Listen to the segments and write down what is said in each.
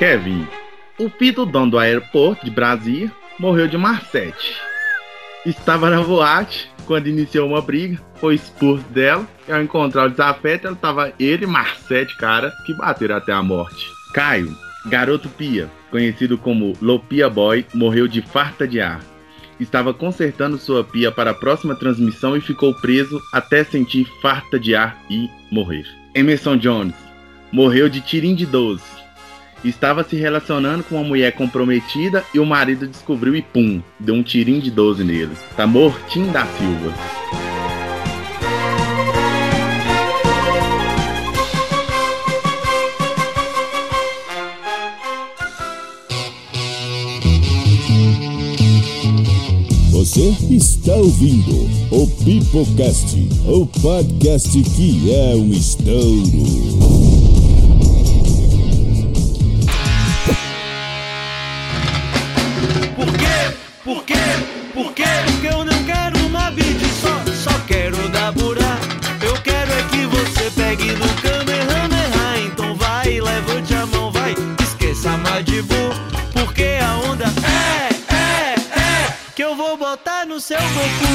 Kevin. O Pito, dono do aeroporto de Brasília, morreu de Marcete. Estava na boate quando iniciou uma briga, foi expulso dela, e ao encontrar o desafeto, ela tava ele e Marcete, cara, que bateram até a morte. Caio, garoto Pia, conhecido como Lopia Boy, morreu de farta de ar. Estava consertando sua pia para a próxima transmissão e ficou preso até sentir farta de ar e morrer. Emerson Jones morreu de tirim de 12. Estava se relacionando com uma mulher comprometida e o marido descobriu e pum, deu um tirim de 12 nele. Tá mortinho da Silva. Você está ouvindo o Pipocast, o podcast que é um estouro. Seu Goku.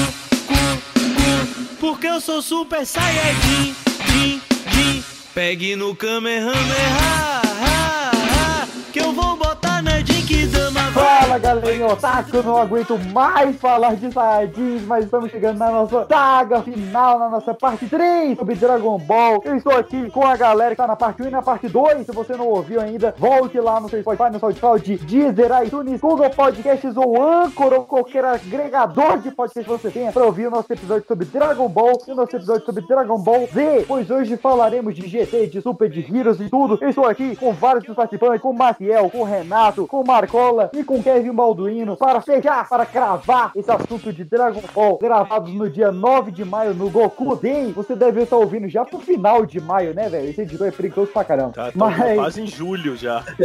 Cu, cu, porque eu sou super saiyajin, din, din. Pegue no Kamehameha, ha, ha, que eu vou botar na Jinkidama. Fala galerinha otaku, não aguento mais falar de Saiyajins, mas estamos chegando na nossa saga final, na nossa parte 3 sobre Dragon Ball. Eu estou aqui com a galera que tá na parte 1 e na parte 2. Se você não ouviu ainda, volte lá no seu Spotify, no SoundCloud, Deezer, iTunes, Google Podcasts ou Anchor ou qualquer agregador de podcast que você tenha para ouvir o nosso episódio sobre Dragon Ball e o nosso episódio sobre Dragon Ball Z, pois hoje falaremos de GT, de Super, de Heroes e tudo. Eu estou aqui com vários dos participantes, com o Maciel, com o Renato, com o Marcola e com Kevin Balduino para fechar, para cravar esse assunto de Dragon Ball, gravados no dia 9 de maio no Goku Day. Você deve estar ouvindo já pro final de maio, né, velho? Esse editor é perigoso pra caramba. Tá, tô Mas- quase em julho já.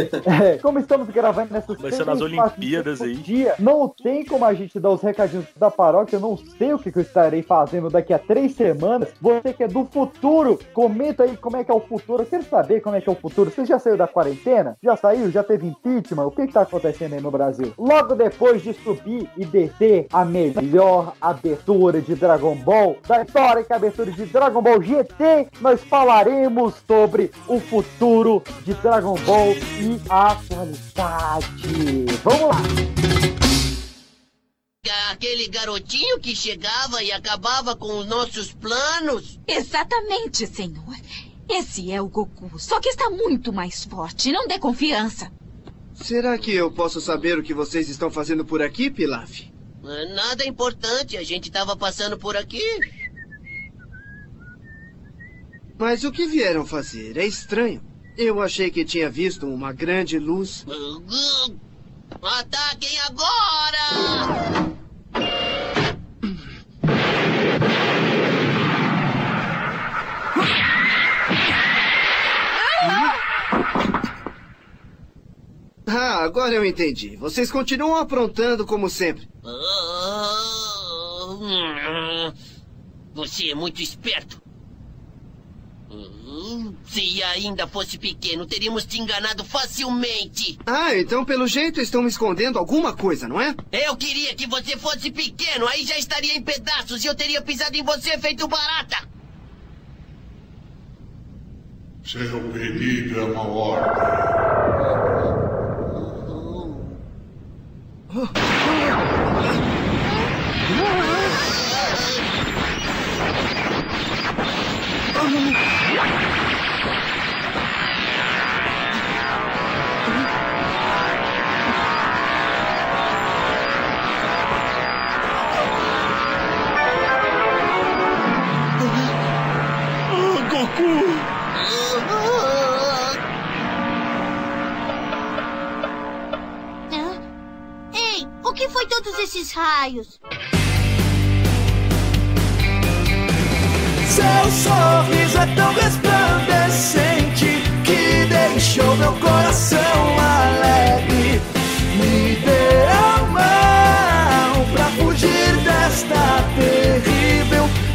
É, como estamos gravando nessas Começando as Olimpíadas aí. Dia, não tem como a gente dar os recadinhos da paróquia. Eu não sei o que, que eu estarei fazendo daqui a três semanas. Você que é do futuro, comenta aí como é que é o futuro. Eu quero saber como é que é o futuro. Você já saiu da quarentena? Já saiu? Já teve impeachment? O que que tá acontecendo aí no Brasil? Logo depois de subir e descer a melhor abertura de Dragon Ball, da histórica abertura de Dragon Ball GT, nós falaremos sobre o futuro de Dragon Ball e a atualidade. Vamos lá! Aquele garotinho que chegava e acabava com os nossos planos? Exatamente, senhor. Esse é o Goku, só que está muito mais forte. Não dê confiança. Será que eu posso saber o que vocês estão fazendo por aqui, Pilaf? Ah, Nada importante, a gente estava passando por aqui. Mas o que vieram fazer? É estranho. Eu achei que tinha visto uma grande luz. Ataquem agora! Ah, agora eu entendi. Vocês continuam aprontando como sempre. Ah, Você é muito esperto. Hum, Se ainda fosse pequeno, teríamos te enganado facilmente. Ah, então pelo jeito estão me escondendo alguma coisa, não é? Eu queria que você fosse pequeno, aí já estaria em pedaços e eu teria pisado em você feito barata. Seu pedido é uma ordem. Hã? Todos esses raios? Seu sorriso é tão resplandecente que deixou meu coração alegre. Me dê a mão pra fugir desta terrível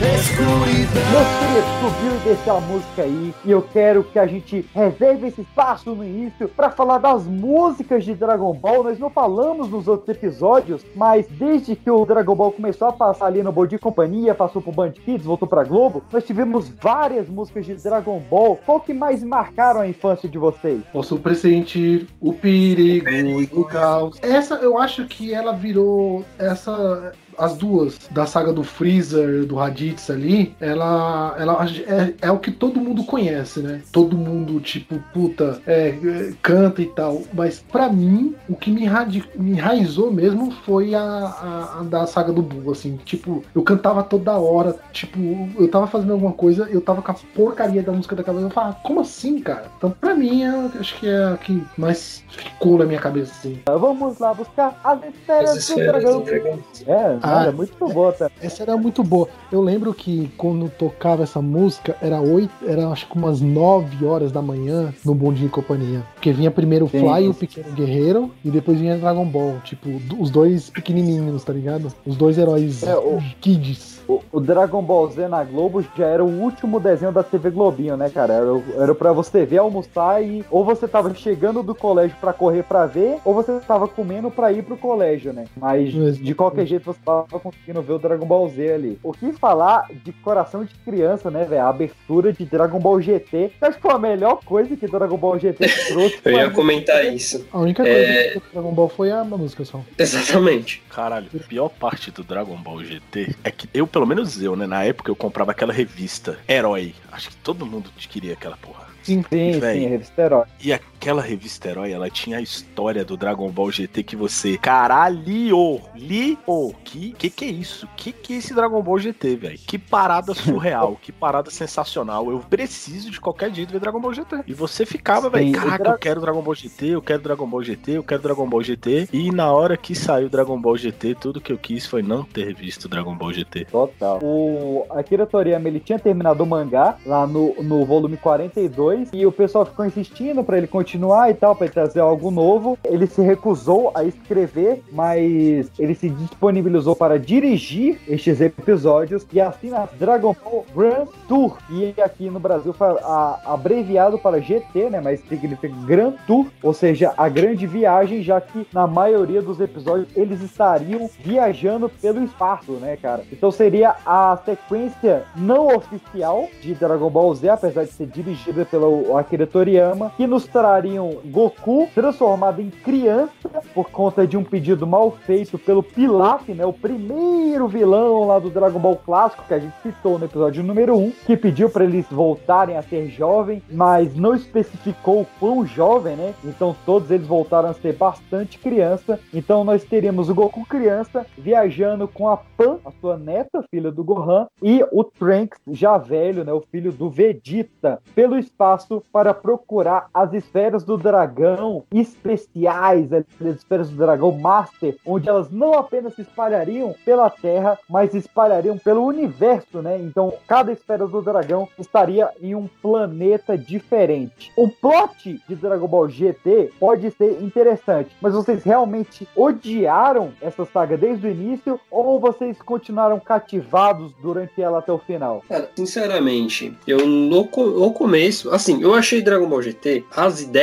escuridão. Meu querido, subiu e desceu a música aí. E eu quero que a gente reserve esse espaço no início pra falar das músicas de Dragon Ball. Nós não falamos nos outros episódios, mas desde que o Dragon Ball começou a passar ali no Bom Dia e Companhia, passou pro Band Kids, voltou pra Globo, nós tivemos várias músicas de Dragon Ball. Qual que mais marcaram a infância de vocês? Posso pressentir o perigo e o caos. Essa eu acho que ela virou essa as duas da saga do Freezer, do Raditz ali, ela, ela é, é o que todo mundo conhece, né? Todo mundo, tipo, puta, é, é, canta e tal. Mas pra mim, o que me, me enraizou mesmo foi a, a, a da saga do Buu, assim. Tipo, eu cantava toda hora. Tipo, eu tava fazendo alguma coisa, eu tava com a porcaria da música da cabeça. Eu falava, como assim, cara? Então, pra mim, eu acho que é a que mais ficou na minha cabeça, assim. Vamos lá buscar as esferas, As esferas do do dragão. É, Ah, é muito boa, tá? Essa era muito boa. Eu lembro que quando tocava essa música, era oito, era acho que umas 9 horas da manhã no Bom Dia e Companhia. Porque vinha primeiro o Sim. Fly e o Pequeno Guerreiro, e depois vinha Dragon Ball. Tipo, os dois pequenininhos, tá ligado? Os dois heróis É, o- kids. O, o Dragon Ball Z na Globo já era o último desenho da TV Globinho, né, cara? Era, era pra você ver, almoçar e ou você tava chegando do colégio pra correr pra ver, ou você tava comendo pra ir pro colégio, né? Mas de qualquer jeito você tava conseguindo ver o Dragon Ball Z ali. O que falar de coração de criança, né, velho? A abertura de Dragon Ball GT. Eu acho que foi a melhor coisa que Dragon Ball GT trouxe. Eu ia a- comentar isso. A única coisa É. que o Dragon Ball foi a música só. Exatamente. Caralho, a pior parte do Dragon Ball GT é que eu, pelo menos eu, né, na época eu comprava aquela revista Herói. Acho que todo mundo queria aquela porra. Sim, sim, sim, revista herói. E aquela revista Herói, ela tinha a história do Dragon Ball GT que você. Caralho! Li! Oh, que, que que é isso? Que que é esse Dragon Ball GT, velho? Que parada surreal, que parada sensacional. Eu preciso de qualquer jeito ver Dragon Ball GT. E você ficava, velho, caraca, Dra- eu quero Dragon Ball GT, eu quero Dragon Ball GT, eu quero Dragon Ball GT. E na hora que saiu Dragon Ball GT, tudo que eu quis foi não ter visto Dragon Ball GT. Total. O Akira Toriyama, ele tinha terminado o mangá lá no, no volume 42 e o pessoal ficou insistindo pra ele continuar e tal, ele trazer algo novo. Ele se recusou a escrever, mas ele se disponibilizou para dirigir estes episódios e assim na Dragon Ball Grand Tour. E aqui no Brasil foi abreviado para GT, né? Mas significa Grand Tour, ou seja, a grande viagem, já que na maioria dos episódios eles estariam viajando pelo espaço, né, cara? Então seria a sequência não oficial de Dragon Ball Z, apesar de ser dirigida pelo Akira Toriyama, que nos trariam Goku transformado em criança por conta de um pedido mal feito pelo Pilaf, né? O primeiro vilão lá do Dragon Ball clássico que a gente citou no episódio número 1, que pediu para eles voltarem a ser jovem, mas não especificou o quão jovem, né? Então todos eles voltaram a ser bastante criança. Então nós teríamos o Goku criança viajando com a Pan, a sua neta, filha do Gohan, e o Trunks já velho, né, o filho do Vegeta, pelo espaço para procurar as esferas do dragão especiais, as esferas do dragão Master, onde elas não apenas se espalhariam pela Terra, mas se espalhariam pelo universo, né? Então, cada esfera do dragão estaria em um planeta diferente. O plot de Dragon Ball GT pode ser interessante, mas vocês realmente odiaram essa saga desde o início ou vocês continuaram cativados durante ela até o final? Cara, sinceramente, eu no, no começo, assim, eu achei Dragon Ball GT, as ideias,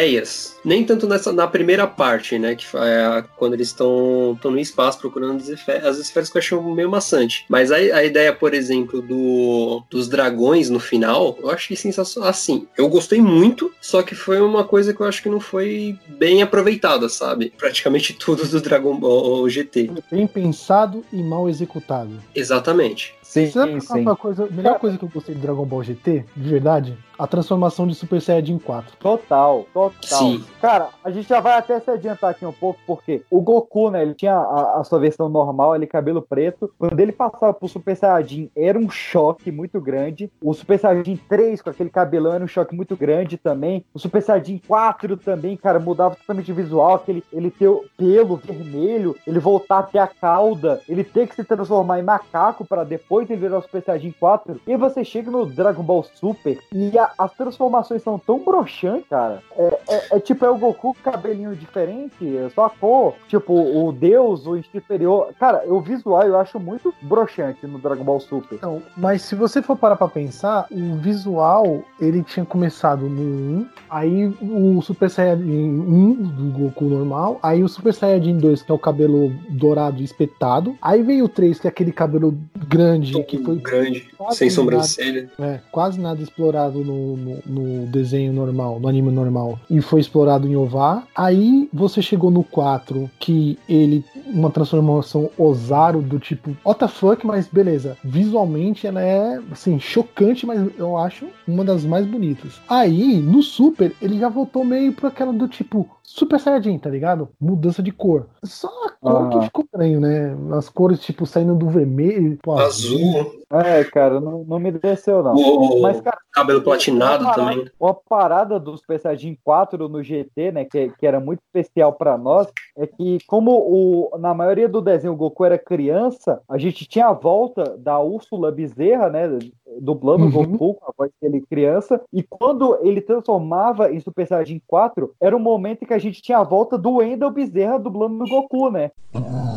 nem tanto nessa na primeira parte, né, que é quando eles estão no espaço procurando as esferas, as esferas que eu achei meio maçante. Mas a, a ideia, por exemplo, do, dos dragões no final, eu achei sensacional. Assim, eu gostei muito, só que foi uma coisa que eu acho que não foi bem aproveitada, sabe? Praticamente tudo do Dragon Ball GT. Bem pensado e mal executado. Exatamente. Sim, Sabe sim. uma coisa, a melhor coisa que eu gostei de Dragon Ball GT, de verdade? A transformação de Super Saiyajin 4. Total, total. Sim. Cara, a gente já vai até se adiantar aqui um pouco, porque o Goku, né, ele tinha a, a sua versão normal, ele cabelo preto. Quando ele passava pro Super Saiyajin, era um choque muito grande. O Super Saiyajin 3, com aquele cabelão, era um choque muito grande também. O Super Saiyajin 4 também, cara, mudava totalmente o visual, aquele, ele ter o pelo vermelho, ele voltar até a cauda, ele ter que se transformar em macaco para depois depois ele virou Super Saiyajin 4. E você chega no Dragon Ball Super e a- as transformações são tão broxantes, cara. É, é- é tipo, é o Goku com cabelinho diferente, é só a cor. Tipo, o Deus, o superior. Cara, o visual eu acho muito broxante no Dragon Ball Super. Então, mas se você for parar pra pensar, o visual, ele tinha começado no 1, aí o Super Saiyajin 1 do Goku normal, aí o Super Saiyajin 2, que é o cabelo dourado espetado, aí veio o 3, que é aquele cabelo grande, que foi grande, sem nada- sobrancelha. é, quase nada explorado no, no, no desenho normal, no anime normal, e foi explorado em OVA. Aí você chegou no 4, que ele, uma transformação Ozaru do tipo, what the fuck, mas beleza. Visualmente ela é, assim, chocante, mas eu acho uma das mais bonitas. Aí, no Super, ele já voltou meio pra aquela do tipo, Super Saiyajin, tá ligado? Mudança de cor. Só a cor Ah. que ficou estranho, né? As cores, tipo, saindo do vermelho pro Azul. É, cara, não, não me desceu, não. O Mas, cara, cabelo platinado uma também. parada- Uma parada do Super Saiyajin 4 no GT, né, que, que era muito especial pra nós, é que como o, na maioria do desenho o Goku era criança, a gente tinha a volta da Úrsula Bezerra, né, dublando o Uhum. Goku com a voz dele criança, e quando ele transformava em Super Saiyajin 4, era o momento em que a gente tinha a volta do Wendel Bezerra dublando o Goku, né? Vovô!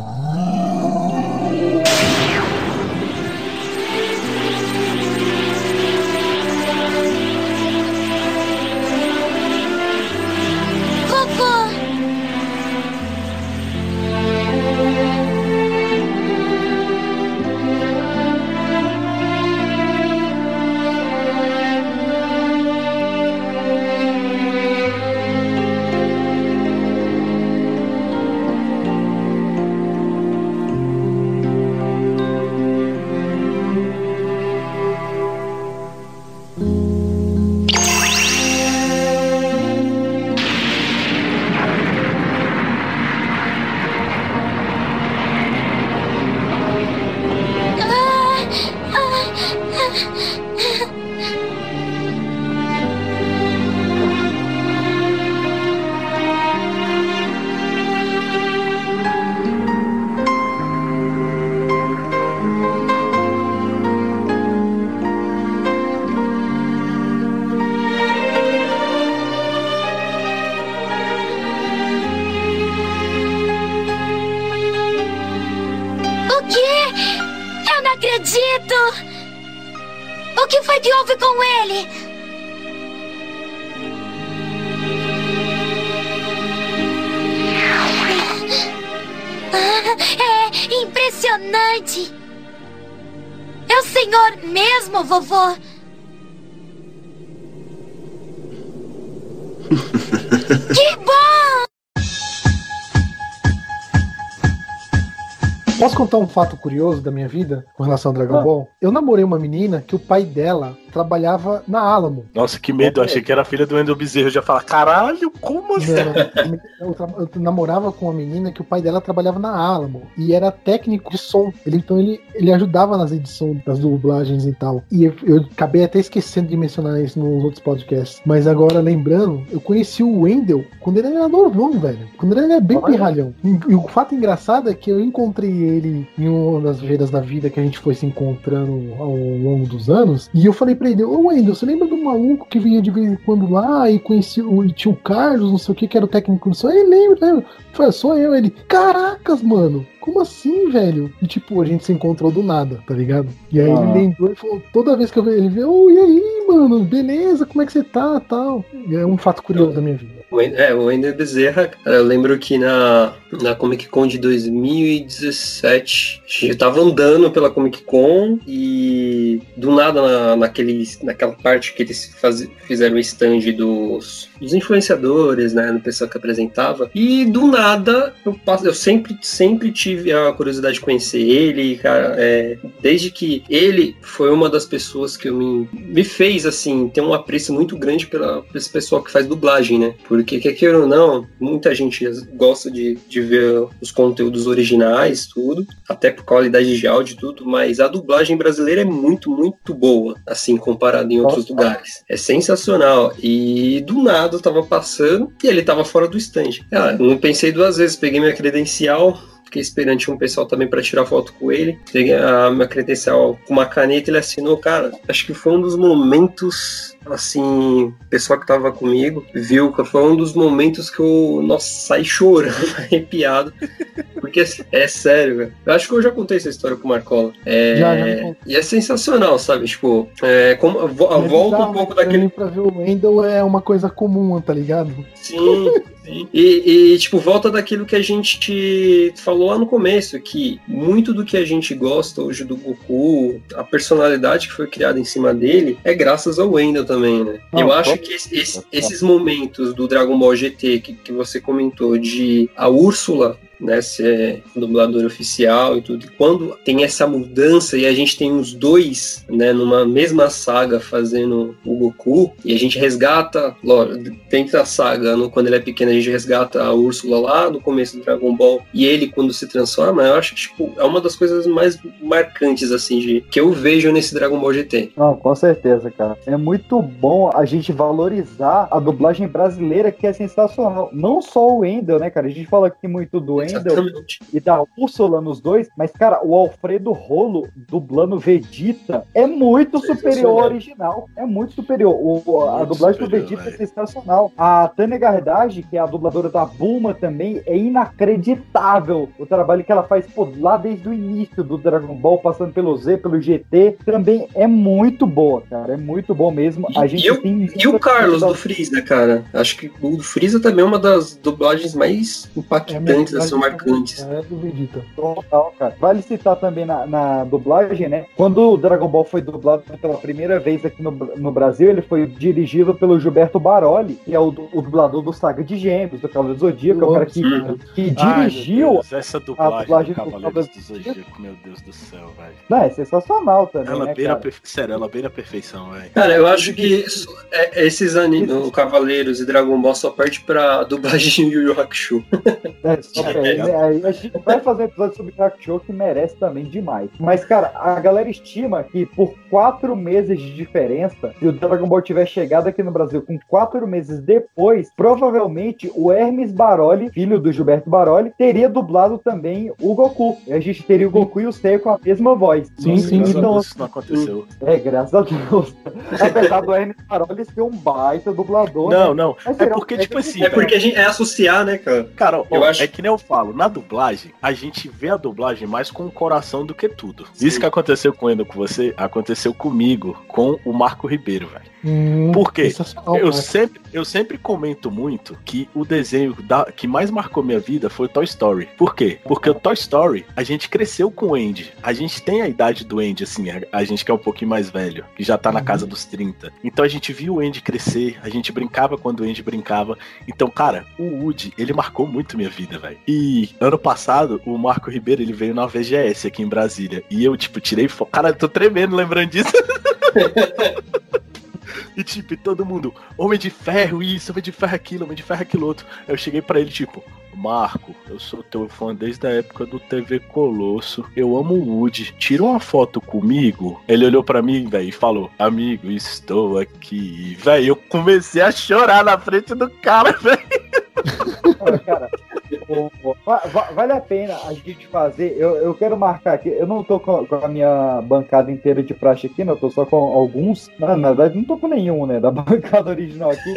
Que bom! Posso contar um fato curioso da minha vida com relação ao Dragon Ah. Ball? Eu namorei uma menina que o pai dela trabalhava na Alamo. Nossa, que medo. Eu achei que era filha do Wendel Bezerra. Eu já falar, caralho, como assim? Não, eu, eu namorava com uma menina que o pai dela trabalhava na Alamo e era técnico de som. Ele, então ele, ele ajudava nas edições das dublagens e tal. E eu, eu acabei até esquecendo de mencionar isso nos outros podcasts. Mas agora, lembrando, eu conheci o Wendell quando ele era novão, velho. Quando ele era bem Olha. pirralhão. E, e o fato engraçado é que eu encontrei ele em uma das feiras da vida que a gente foi se encontrando ao longo dos anos. E eu falei pra ele, ô Wendel, você lembra do maluco que vinha de vez em quando lá e conhecia o e tinha o Carlos, não sei o que, que era o técnico do? Ele lembra, lembra. Eu falei, sou eu. Ele, caracas, mano, como assim, velho? E tipo, a gente se encontrou do nada, tá ligado? E aí Ah. ele lembrou e falou, toda vez que eu vejo ele, ô, e aí, mano, beleza, como é que você tá, tal. E é um fato curioso da minha vida. É, o Wender Bezerra, cara, eu lembro que na, na Comic Con de 2017, eu tava andando pela Comic Con e do nada na, naquele, naquela parte que eles faz, fizeram o stand dos, dos influenciadores, né, do pessoal que apresentava, e do nada eu, eu sempre, sempre tive a curiosidade de conhecer ele, cara, é, desde que ele foi uma das pessoas que me, me fez, assim, ter um apreço muito grande pela, por esse pessoal que faz dublagem, né? Porque, quer queira ou não, muita gente gosta de, de ver os conteúdos originais, tudo, até por qualidade de áudio e tudo, mas a dublagem brasileira é muito, muito boa, assim, comparado em outros lugares. É sensacional. E do nada eu tava passando e ele tava fora do stand. Ah, não pensei duas vezes, peguei minha credencial, fiquei esperando tinha um pessoal também pra tirar foto com ele. Peguei a minha credencial com uma caneta, ele assinou, cara. Acho que foi um dos momentos assim, o pessoal que tava comigo viu que foi um dos momentos que eu, nossa, saí chorando, arrepiado. Porque é sério, velho. Eu acho que eu já contei essa história pro Marcola. É, Já, já e é sensacional, sabe? Tipo, é, como, a vo- a É volta um pouco daquele. Pra ver o Wendell é uma coisa comum, tá ligado? Sim, sim. E, e, tipo, volta daquilo que a gente falou lá no começo, que muito do que a gente gosta hoje do Goku, a personalidade que foi criada em cima dele, é graças ao Wendell também, né? Não, Eu acho que esse- esses momentos do Dragon Ball GT que, que você comentou, de a Úrsula né, ser dublador oficial e tudo. E quando tem essa mudança e a gente tem os dois, né, numa mesma saga fazendo o Goku, e a gente resgata, dentro da saga, no- quando ele é pequeno, a gente resgata a Úrsula lá no começo do Dragon Ball, e ele quando se transforma, eu acho que tipo, é uma das coisas mais marcantes, assim, de, que eu vejo nesse Dragon Ball GT. Não, com certeza, cara. É muito bom a gente valorizar a dublagem brasileira, que é sensacional. Não só o Wendel, né, cara? A gente fala aqui muito do Wendel Exatamente. e da Úrsula nos dois, mas, cara, o Alfredo Rolo dublando Vegeta é muito superior ao original. É muito superior. O, o- a Muito dublagem do superior, Vegeta é velho. sensacional. A Tânia Gardage, que é a dubladora da Bulma também, é inacreditável o trabalho que ela faz pô, lá desde o início do Dragon Ball, passando pelo Z, pelo GT. Também é muito boa, cara. É muito bom mesmo. A gente E o, tem e o Carlos do Freeza, cara? Acho que o do Freeza também é uma das dublagens mais impactantes, assim, marcantes. É do Vegeta. Total, cara. Vale citar também na, na dublagem, né? Quando o Dragon Ball foi dublado pela primeira vez aqui no, no Brasil, ele foi dirigido pelo Gilberto Baroli, que é o, o dublador do Saga de Gêmeos, do Cavaleiro do Zodíaco, é o cara que, que Ai, dirigiu. Deus, essa dublagem, dublagem do do Cavaleiros do Cavaleiro- Zodíaco, meu Deus do céu, velho. Não, é sensacional também, Ela né, beira a cara? perfe... Sério, ela beira a perfeição, velho. Cara, eu acho que isso- é- esses animes, o Cavaleiros e Dragon Ball só perde pra dublagem de Yu Yu Hakusho. É, só pra né? Aí a gente vai fazer um episódio sobre Hakusho que merece também demais. Mas, cara, a galera estima que por quatro meses de diferença, se o Dragon Ball tiver chegado aqui no Brasil com quatro meses depois, provavelmente o Hermes Baroli, filho do Gilberto Baroli, teria dublado também o Goku. E a gente teria o Goku e o Seiya com a mesma voz. Sim, sim, Então, isso não aconteceu. é, graças a Deus. Apesar do Hermes Baroli ser um baita dublador. Não, né? não. É será- porque, tipo assim, É porque a gente é associar, né, cara? Cara, ó, Eu acho- é que nem eu falo, na dublagem, a gente vê a dublagem mais com o coração do que tudo. Isso que aconteceu com o Endo com você, aconteceu comigo, com o Marco Ribeiro, velho. Hum, Por quê? sensacional, Eu sempre, eu sempre comento muito que o desenho da- que mais marcou minha vida foi o Toy Story. Por quê? Porque o Toy Story, a gente cresceu com o Andy. A gente tem a idade do Andy, assim, a, a gente que é um pouquinho mais velho, que já tá na casa dos 30. Então a gente viu o Andy crescer, a gente brincava quando o Andy brincava. Então, cara, o Woody, ele marcou muito minha vida, velho. E ano passado, o Marco Ribeiro, ele veio na VGS aqui em Brasília. E eu, tipo, tirei foto. Cara, eu tô tremendo lembrando disso. E tipo, todo mundo, Homem de Ferro isso, Homem de Ferro aquilo, Homem de Ferro aquilo outro. Eu cheguei pra ele, tipo, Marco, eu sou teu fã desde a época do TV Colosso. Eu amo o Woody. Tira uma foto comigo. Ele olhou pra mim, velho, e falou: Amigo, estou aqui. Velho, eu comecei a chorar na frente do cara, velho. Cara, vale a pena a gente fazer. Eu, eu quero marcar aqui. Eu não tô com, a minha bancada inteira de praxe aqui, né? Eu tô só com alguns. Na, na verdade, não tô com nenhum, né? Da bancada original aqui.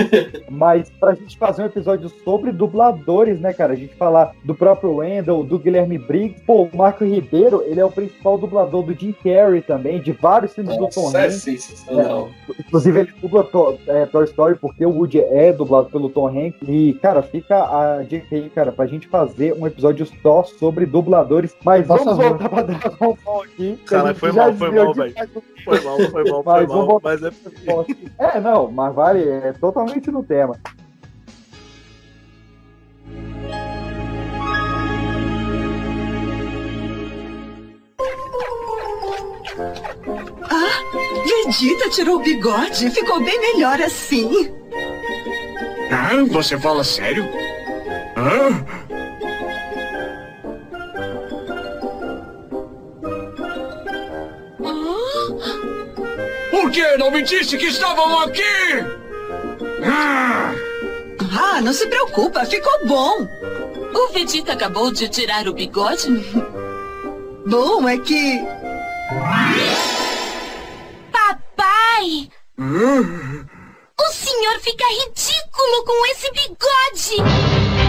Mas pra gente fazer um episódio sobre dubladores, né, cara? A gente falar do próprio Wendell, do Guilherme Briggs. Pô, o Marco Ribeiro, ele é o principal dublador do Jim Carrey também, de vários filmes do Tom Nossa, é Hanks. sensacional. Inclusive, ele dubla to, é, Toy Story porque o Woody é dublado pelo Tom Hanks. E, cara, fica a dica aí, cara, pra gente fazer um episódio só sobre dubladores. Mas Por vamos voltar pra Dragon Ball aqui. Cara, gente foi mal, foi mal, velho. Foi mal, foi mal, foi Mas vamos mal. Mas é. É, não, mas vale, é totalmente no tema. Ah, Vegeta tirou o bigode. Ficou bem melhor assim. Ah, você fala sério? Hã? Por que não me disse que estavam aqui? Ah! Ah, não se preocupa, ficou bom. O Vegeta acabou de tirar o bigode? Bom, é que. Papai! O senhor fica ridículo com esse bigode!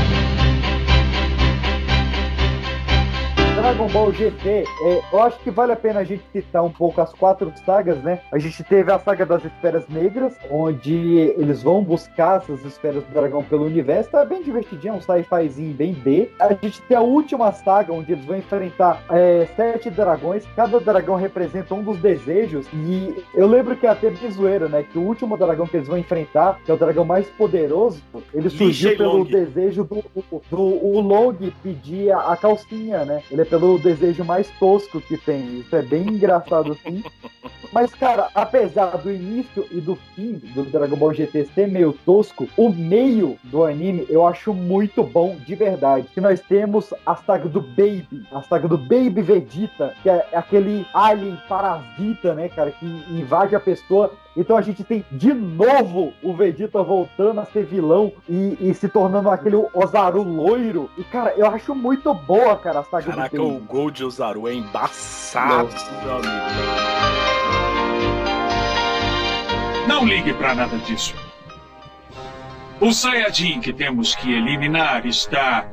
Dragon Ball GT, é, eu acho que vale a pena a gente citar um pouco as quatro sagas, né? A gente teve a saga das Esferas Negras, onde eles vão buscar essas esferas do dragão pelo universo. Tá bem divertidinho, um sci-fizinho bem B. A gente tem a última saga, onde eles vão enfrentar é, sete dragões. Cada dragão representa um dos desejos. E eu lembro que é até bem zoeira, né? Que o último dragão que eles vão enfrentar, que é o dragão mais poderoso, ele surgiu pelo Long. desejo do, do o Long pedir a, a calcinha, né? Ele é pelo desejo mais tosco que tem. Isso é bem engraçado assim. Mas, cara, apesar do início e do fim do Dragon Ball GT ser meio tosco, o meio do anime eu acho muito bom, de verdade. Que nós temos a saga do Baby, a saga do Baby Vegeta, que é aquele alien parasita, né, cara, que invade a pessoa. Então a gente tem de novo o Vegeta voltando a ser vilão e, e se tornando aquele Ozaru loiro. E, cara, eu acho muito boa, cara, a saga Caraca, do o Baby. Gold Ozaru é embaçado, meu amigo. Não ligue pra nada disso. O Saiyajin que temos que eliminar está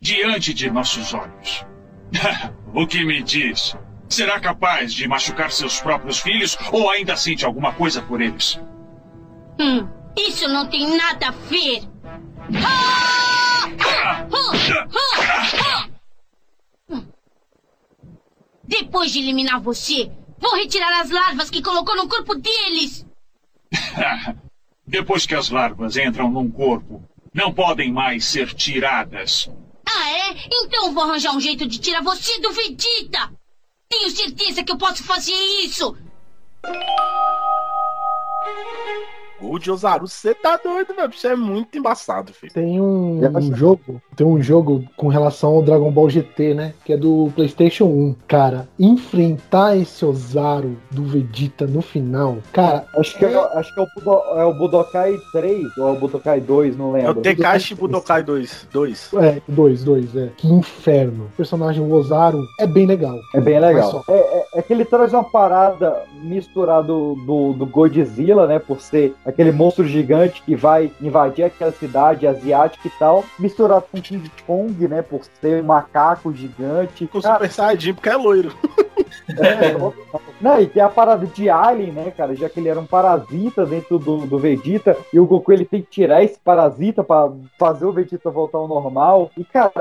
diante de nossos olhos. o que me diz? Será capaz de machucar seus próprios filhos ou ainda sente alguma coisa por eles? Hum, isso não tem nada a ver. Depois de eliminar você, vou retirar as larvas que colocou no corpo deles. Depois que as larvas entram num corpo, não podem mais ser tiradas. Ah, é? Então vou arranjar um jeito de tirar você do Vegeta. Tenho certeza que eu posso fazer isso. Gold Ozaru, você tá doido, meu. Isso é muito embaçado, filho. Tem um, um jogo, tem um jogo com relação ao Dragon Ball GT, né? Que é do PlayStation 1. Cara, enfrentar esse Ozaru do Vegeta no final, cara, Acho que, é, acho que é, o Budo, é o Budokai 3 ou é o Budokai 2, não É lembro. o Tekashi Budokai 2. 2. é, dois, dois, é. Que inferno. O personagem o Ozaru é bem legal. É bem legal. só. É, é- é que ele traz uma parada misturada do, do Godzilla, né? Por ser aquele monstro gigante que vai invadir aquela cidade asiática e tal. Misturado com King Kong, né? Por ser um macaco gigante. Com o Super Saiyajin, porque é loiro. É, não, e tem a parada de Alien, né, cara? Já que ele era um parasita dentro do, do Vegeta, e o Goku ele tem que tirar esse parasita pra fazer o Vegeta voltar ao normal. E, cara,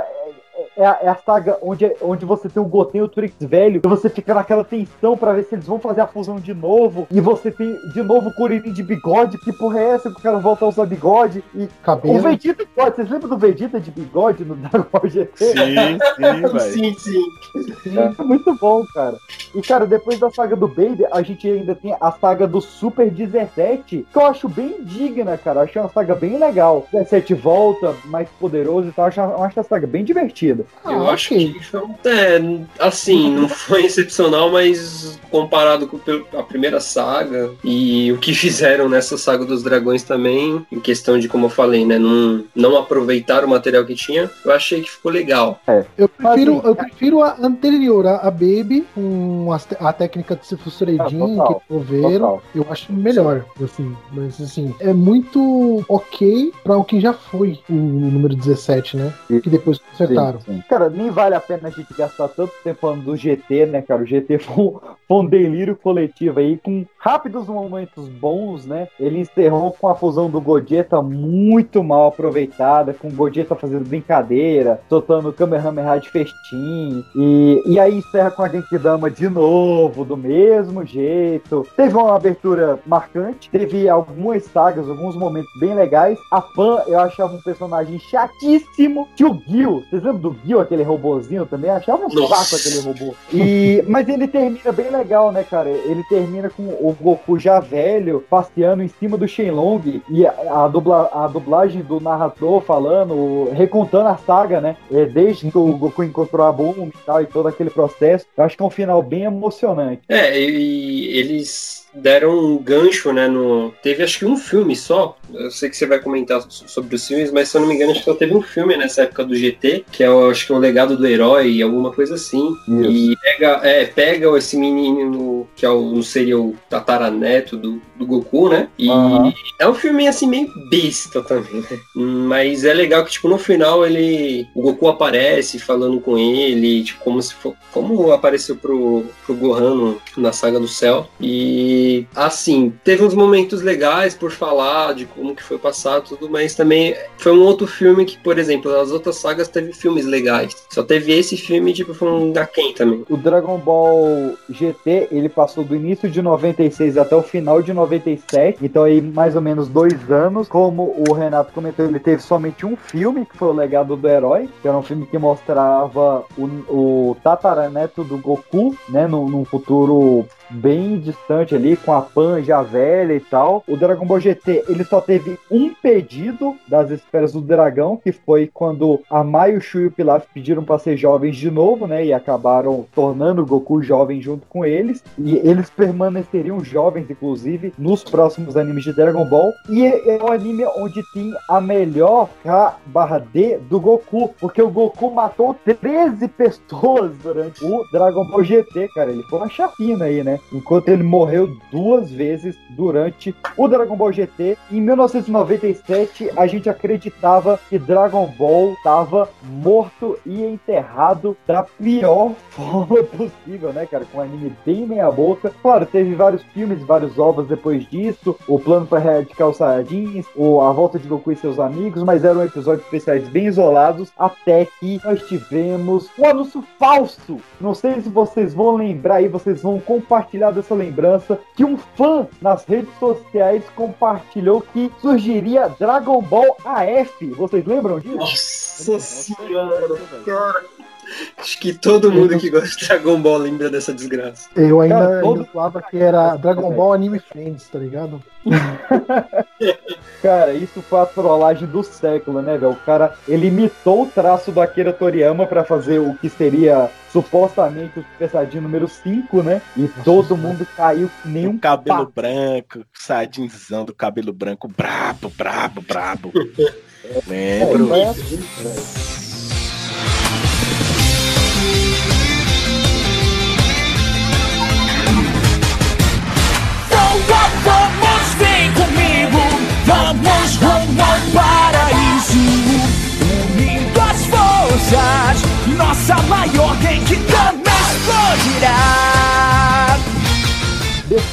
é, a, é a saga onde, onde você tem o Goten e o Trunks velho, e você fica naquela tensão pra ver se eles vão fazer a fusão de novo, e você tem de novo o Kuririn de bigode, que porra é essa que o cara volta a usar bigode? E Cabelo. o Vegeta, pode, vocês lembram do Vegeta de bigode no Dragon Ball GT? Sim, sim, velho. Sim, sim. É muito bom, cara. E, cara, depois da saga do Baby, a gente ainda tem a saga do Super 17, que eu acho bem digna, cara. Eu achei uma saga bem legal. 17 volta, mais poderoso e tal. Eu acho, eu acho a saga bem divertida. Eu acho que foi é, assim, não foi excepcional, mas comparado com a primeira saga e o que fizeram nessa saga dos dragões também, em questão de, como eu falei, né, não, não aproveitar o material que tinha, eu achei que ficou legal. Eu prefiro, assim, eu prefiro a anterior, a, a Baby, com te- a, técnica de Sifu Suredin, Ah, que total. Eu acho melhor, assim. Mas, assim, é muito ok pra o que já foi o número 17, né? Que depois consertaram. Sim, sim. Cara, nem vale a pena a gente gastar tanto tempo falando do GT, né, cara? O GT foi um, foi um delírio coletivo aí, com rápidos momentos bons, né? Ele encerrou com a fusão do Gogeta muito mal aproveitada, com o Gogeta fazendo brincadeira, soltando o Kamehameha de festim, e, e aí encerra com a Genkidama de novo, do mesmo jeito. Teve uma abertura marcante, teve algumas sagas, alguns momentos bem legais. A Pan, eu achava um personagem chatíssimo. Tinha o Gil, vocês lembram do Gil, aquele robozinho também? Achava um Nossa. saco aquele robô. E, mas ele termina bem legal, né, cara? Ele termina com o Goku já velho, passeando em cima do Shenlong e a, a, dubla, a dublagem do narrador falando, recontando a saga, né? É, desde que o Goku encontrou a Boom e tal, e todo aquele processo. Eu acho que é um final bem emocionante. É, e eles deram um gancho, né? No... Teve acho que um filme só. Eu sei que você vai comentar so- sobre os filmes, mas se eu não me engano, acho que só teve um filme nessa época do GT, que é o, acho que é o legado do herói, alguma coisa assim. E pega, é, pega esse menino que é o, não seria o tataraneto do, do Goku, né? E Aham. é um filme assim meio besta também, né? Mas é legal que, tipo, no final ele. O Goku aparece falando com ele, tipo, como se for. Como apareceu pro, pro Gohan no- na saga do céu. E assim, teve uns momentos legais por falar de como que foi passado tudo, mas também foi um outro filme que, por exemplo, as outras sagas teve filmes legais. Só teve esse filme, tipo, foi um Gaken também. O Dragon Ball GT, ele passou do início de 96 até o final de 97, então aí mais ou menos dois anos. Como o Renato comentou, ele teve somente um filme, que foi o Legado do Herói, que era um filme que mostrava o, o tataraneto do Goku, né, num futuro bem distante ali, com a Pan já velha e tal. O Dragon Ball GT, ele só teve um pedido das esferas do dragão, que foi quando a Mai, o Shu e o Pilaf pediram para ser jovens de novo, né, e acabaram tornando o Goku jovem junto com eles, e eles permaneceriam jovens, inclusive, nos próximos animes de Dragon Ball, e é o anime onde tem a melhor K barra D do Goku, porque o Goku matou 13 pessoas durante o Dragon Ball GT, cara, ele foi uma chapina aí, né, enquanto ele morreu duas vezes durante o Dragon Ball GT. Em 1997, a gente acreditava que Dragon Ball estava morto e enterrado da pior forma possível, né, cara? Com um anime bem meia boca. Claro, teve vários filmes, vários ovos depois disso, o plano para erradicar os Saiyajins, a volta de Goku e seus amigos, mas eram episódios especiais bem isolados, até que nós tivemos um anúncio falso. Não sei se vocês vão lembrar aí, vocês vão compartilhar dessa lembrança, que um fã nas redes sociais compartilhou que surgiria Dragon Ball AF. Vocês lembram disso? Nossa senhora, cara. Acho que todo mundo que gosta de Dragon Ball lembra dessa desgraça. Eu ainda, Cara, todo- ainda falava que era Dragon Ball Anime Friends, tá ligado? Cara, isso foi a trollagem do século, né, velho? O cara, ele imitou o traço do Akira Toriyama pra fazer o que seria supostamente o Super Saiyajin número 5, né? E todo mundo caiu que nem um Cabelo pato. branco, sadinzão do cabelo branco, brabo, brabo, brabo. Lembro. É, foi assim, vamos, vem comigo, vamos rumo ao paraíso. Unindo as forças, nossa maior Genkidama explodirá.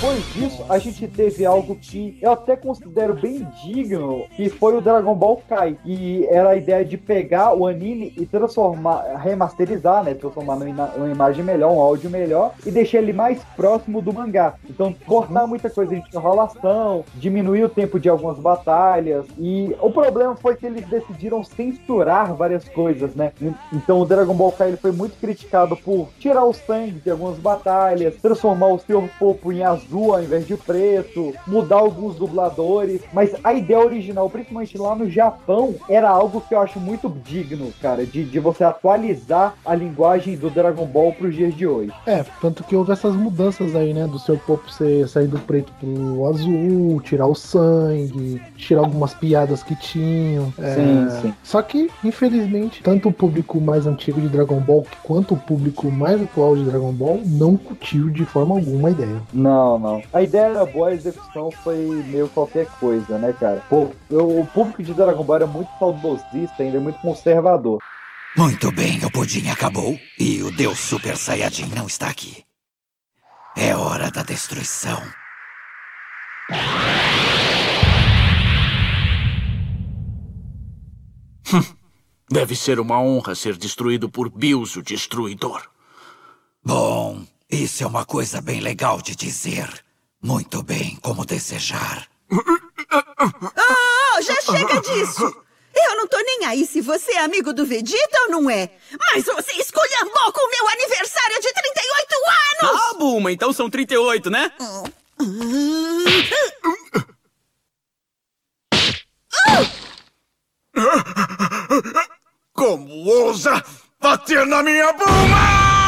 Depois disso, a gente teve algo que eu até considero bem digno, que foi o Dragon Ball Kai. E era a ideia de pegar o anime e transformar, remasterizar, né? Transformar numa, uma imagem melhor, um áudio melhor, e deixar ele mais próximo do mangá. Então, cortar muita coisa de enrolação, diminuir o tempo de algumas batalhas. E o problema foi que eles decidiram censurar várias coisas, né? Então, o Dragon Ball Kai ele foi muito criticado por tirar o sangue de algumas batalhas, transformar o Sr. Popo em azul ao invés de preto, mudar alguns dubladores, mas a ideia original, principalmente lá no Japão, era algo que eu acho muito digno, cara, de, de você atualizar a linguagem do Dragon Ball para os dias de hoje. É, tanto que houve essas mudanças aí, né? Do seu popo ser, sair do preto pro azul, tirar o sangue, tirar algumas piadas que tinham. é. Sim, sim. Só que, infelizmente, tanto o público mais antigo de Dragon Ball quanto o público mais atual de Dragon Ball não curtiu de forma alguma a ideia. Não, não. A ideia era boa, a execução foi meio qualquer coisa, né, cara? Pô, eu- o público de Dragon Ball era muito saudosista, ainda é muito conservador. Muito bem, o pudim acabou e o Deus Super Saiyajin não está aqui. É hora da destruição. Deve ser uma honra ser destruído por Bills, o Destruidor. Bom, isso é uma coisa bem legal de dizer. Muito bem, como desejar. Ah, já chega disso! Eu não tô nem aí se você é amigo do Vegeta ou não é. Mas você esculhambou com o meu aniversário de 38 anos! Ah, Bulma, então são 38, né? Como ousa bater na minha Bulma?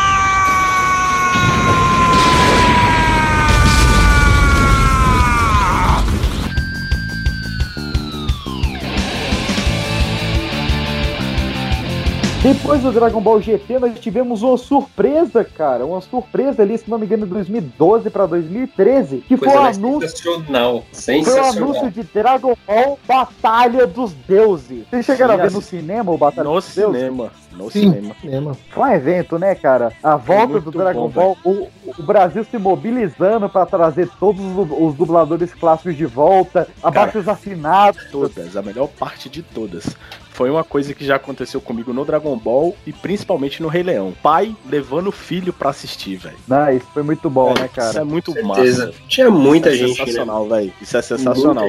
Depois do Dragon Ball GT, nós tivemos uma surpresa, cara. Uma surpresa ali, se não me engano, de 2012 pra 2013, que foi Coisa o mais anúncio. sensacional. Foi o Sensacional. anúncio de Dragon Ball Batalha dos Deuses. Vocês chegaram Sim, a ver no cinema o Batalha No dos Deuses? cinema. No Sim, cinema. cinema. Foi um evento, né, cara? A volta do Dragon bom, Ball, o, o Brasil se mobilizando pra trazer todos os, os dubladores clássicos de volta, abaixo os assinados. Todas, a melhor parte de todas. Foi uma coisa que já aconteceu comigo no Dragon Ball e principalmente no Rei Leão. Pai levando o filho pra assistir, velho. Não, isso foi muito bom, né, cara? Isso é muito Certeza. massa. Tinha muita Isso é gente, né? sensacional, velho. Isso é sensacional.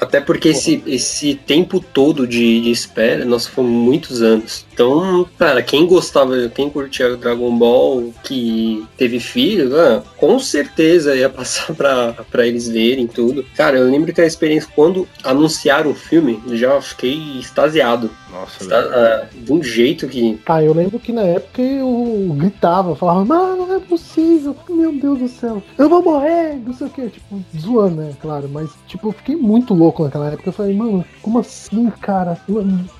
Até porque esse, esse tempo todo de, de espera, nossa, foram muitos anos. Então, cara, quem gostava, quem curtia Dragon Ball, que teve filho, ah, com certeza ia passar pra, pra eles verem tudo. Cara, eu lembro que a experiência, quando anunciaram o filme, eu já fiquei extasiado. Nossa, Está- ah, de um jeito que. Ah, eu lembro que na época eu gritava, falava, mano, não é possível, meu Deus do céu, eu vou morrer, não sei o que, tipo, zoando, né, claro, mas, tipo, eu fiquei muito louco naquela época, eu falei, mano, como assim, cara,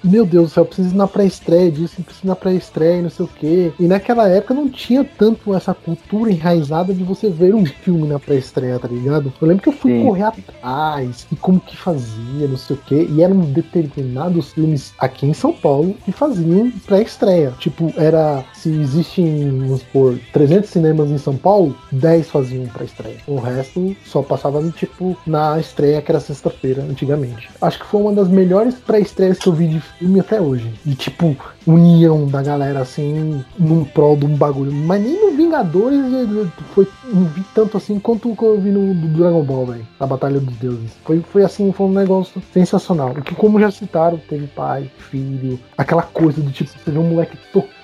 meu Deus do céu, eu preciso ir na pré-estreia disso, eu preciso ir na pré-estreia, não sei o que, e naquela época não tinha tanto essa cultura enraizada de você ver um filme na pré-estreia, tá ligado? Eu lembro que eu fui Sim. correr atrás, e como que fazia, não sei o que, e eram determinados filmes aqui em São Paulo que faziam pré-estreia. Tipo, era. Se existem, vamos supor, 300 cinemas em São Paulo, 10 faziam pré-estreia. O resto só passava, tipo, na estreia, que era sexta-feira, antigamente. Acho que foi uma das melhores pré-estreias que eu vi de filme até hoje. E, tipo, união da galera, assim, num prol de um bagulho. Mas nem no Vingadores foi, não vi tanto assim quanto eu vi no Dragon Ball, velho. A Batalha dos Deuses. Foi, foi assim, foi um negócio sensacional. E que, como já citaram, teve pai, filho, aquela coisa do tipo, você vê um moleque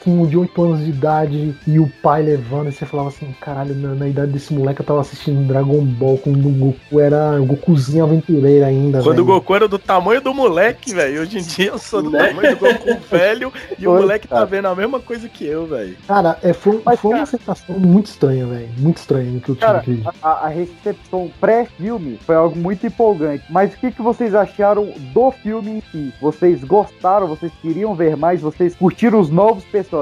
toquinho de 8 anos de idade e o pai levando, e você falava assim, caralho, na, na idade desse moleque eu tava assistindo Dragon Ball quando o Goku era o Gokuzinho aventureiro ainda, Quando o velho. Goku era do tamanho do moleque, velho. Hoje em dia eu sou do Né? tamanho do Goku velho e o Foi, moleque tá cara. vendo a mesma coisa que eu, velho. Cara, é, foi, foi uma sensação muito estranha, velho. Muito estranha que eu tive Cara, a, a recepção pré-filme foi algo muito empolgante. Mas o que, que vocês acharam do filme em si? Vocês gostaram? Vocês queriam ver mais? Vocês curtiram os novos personagens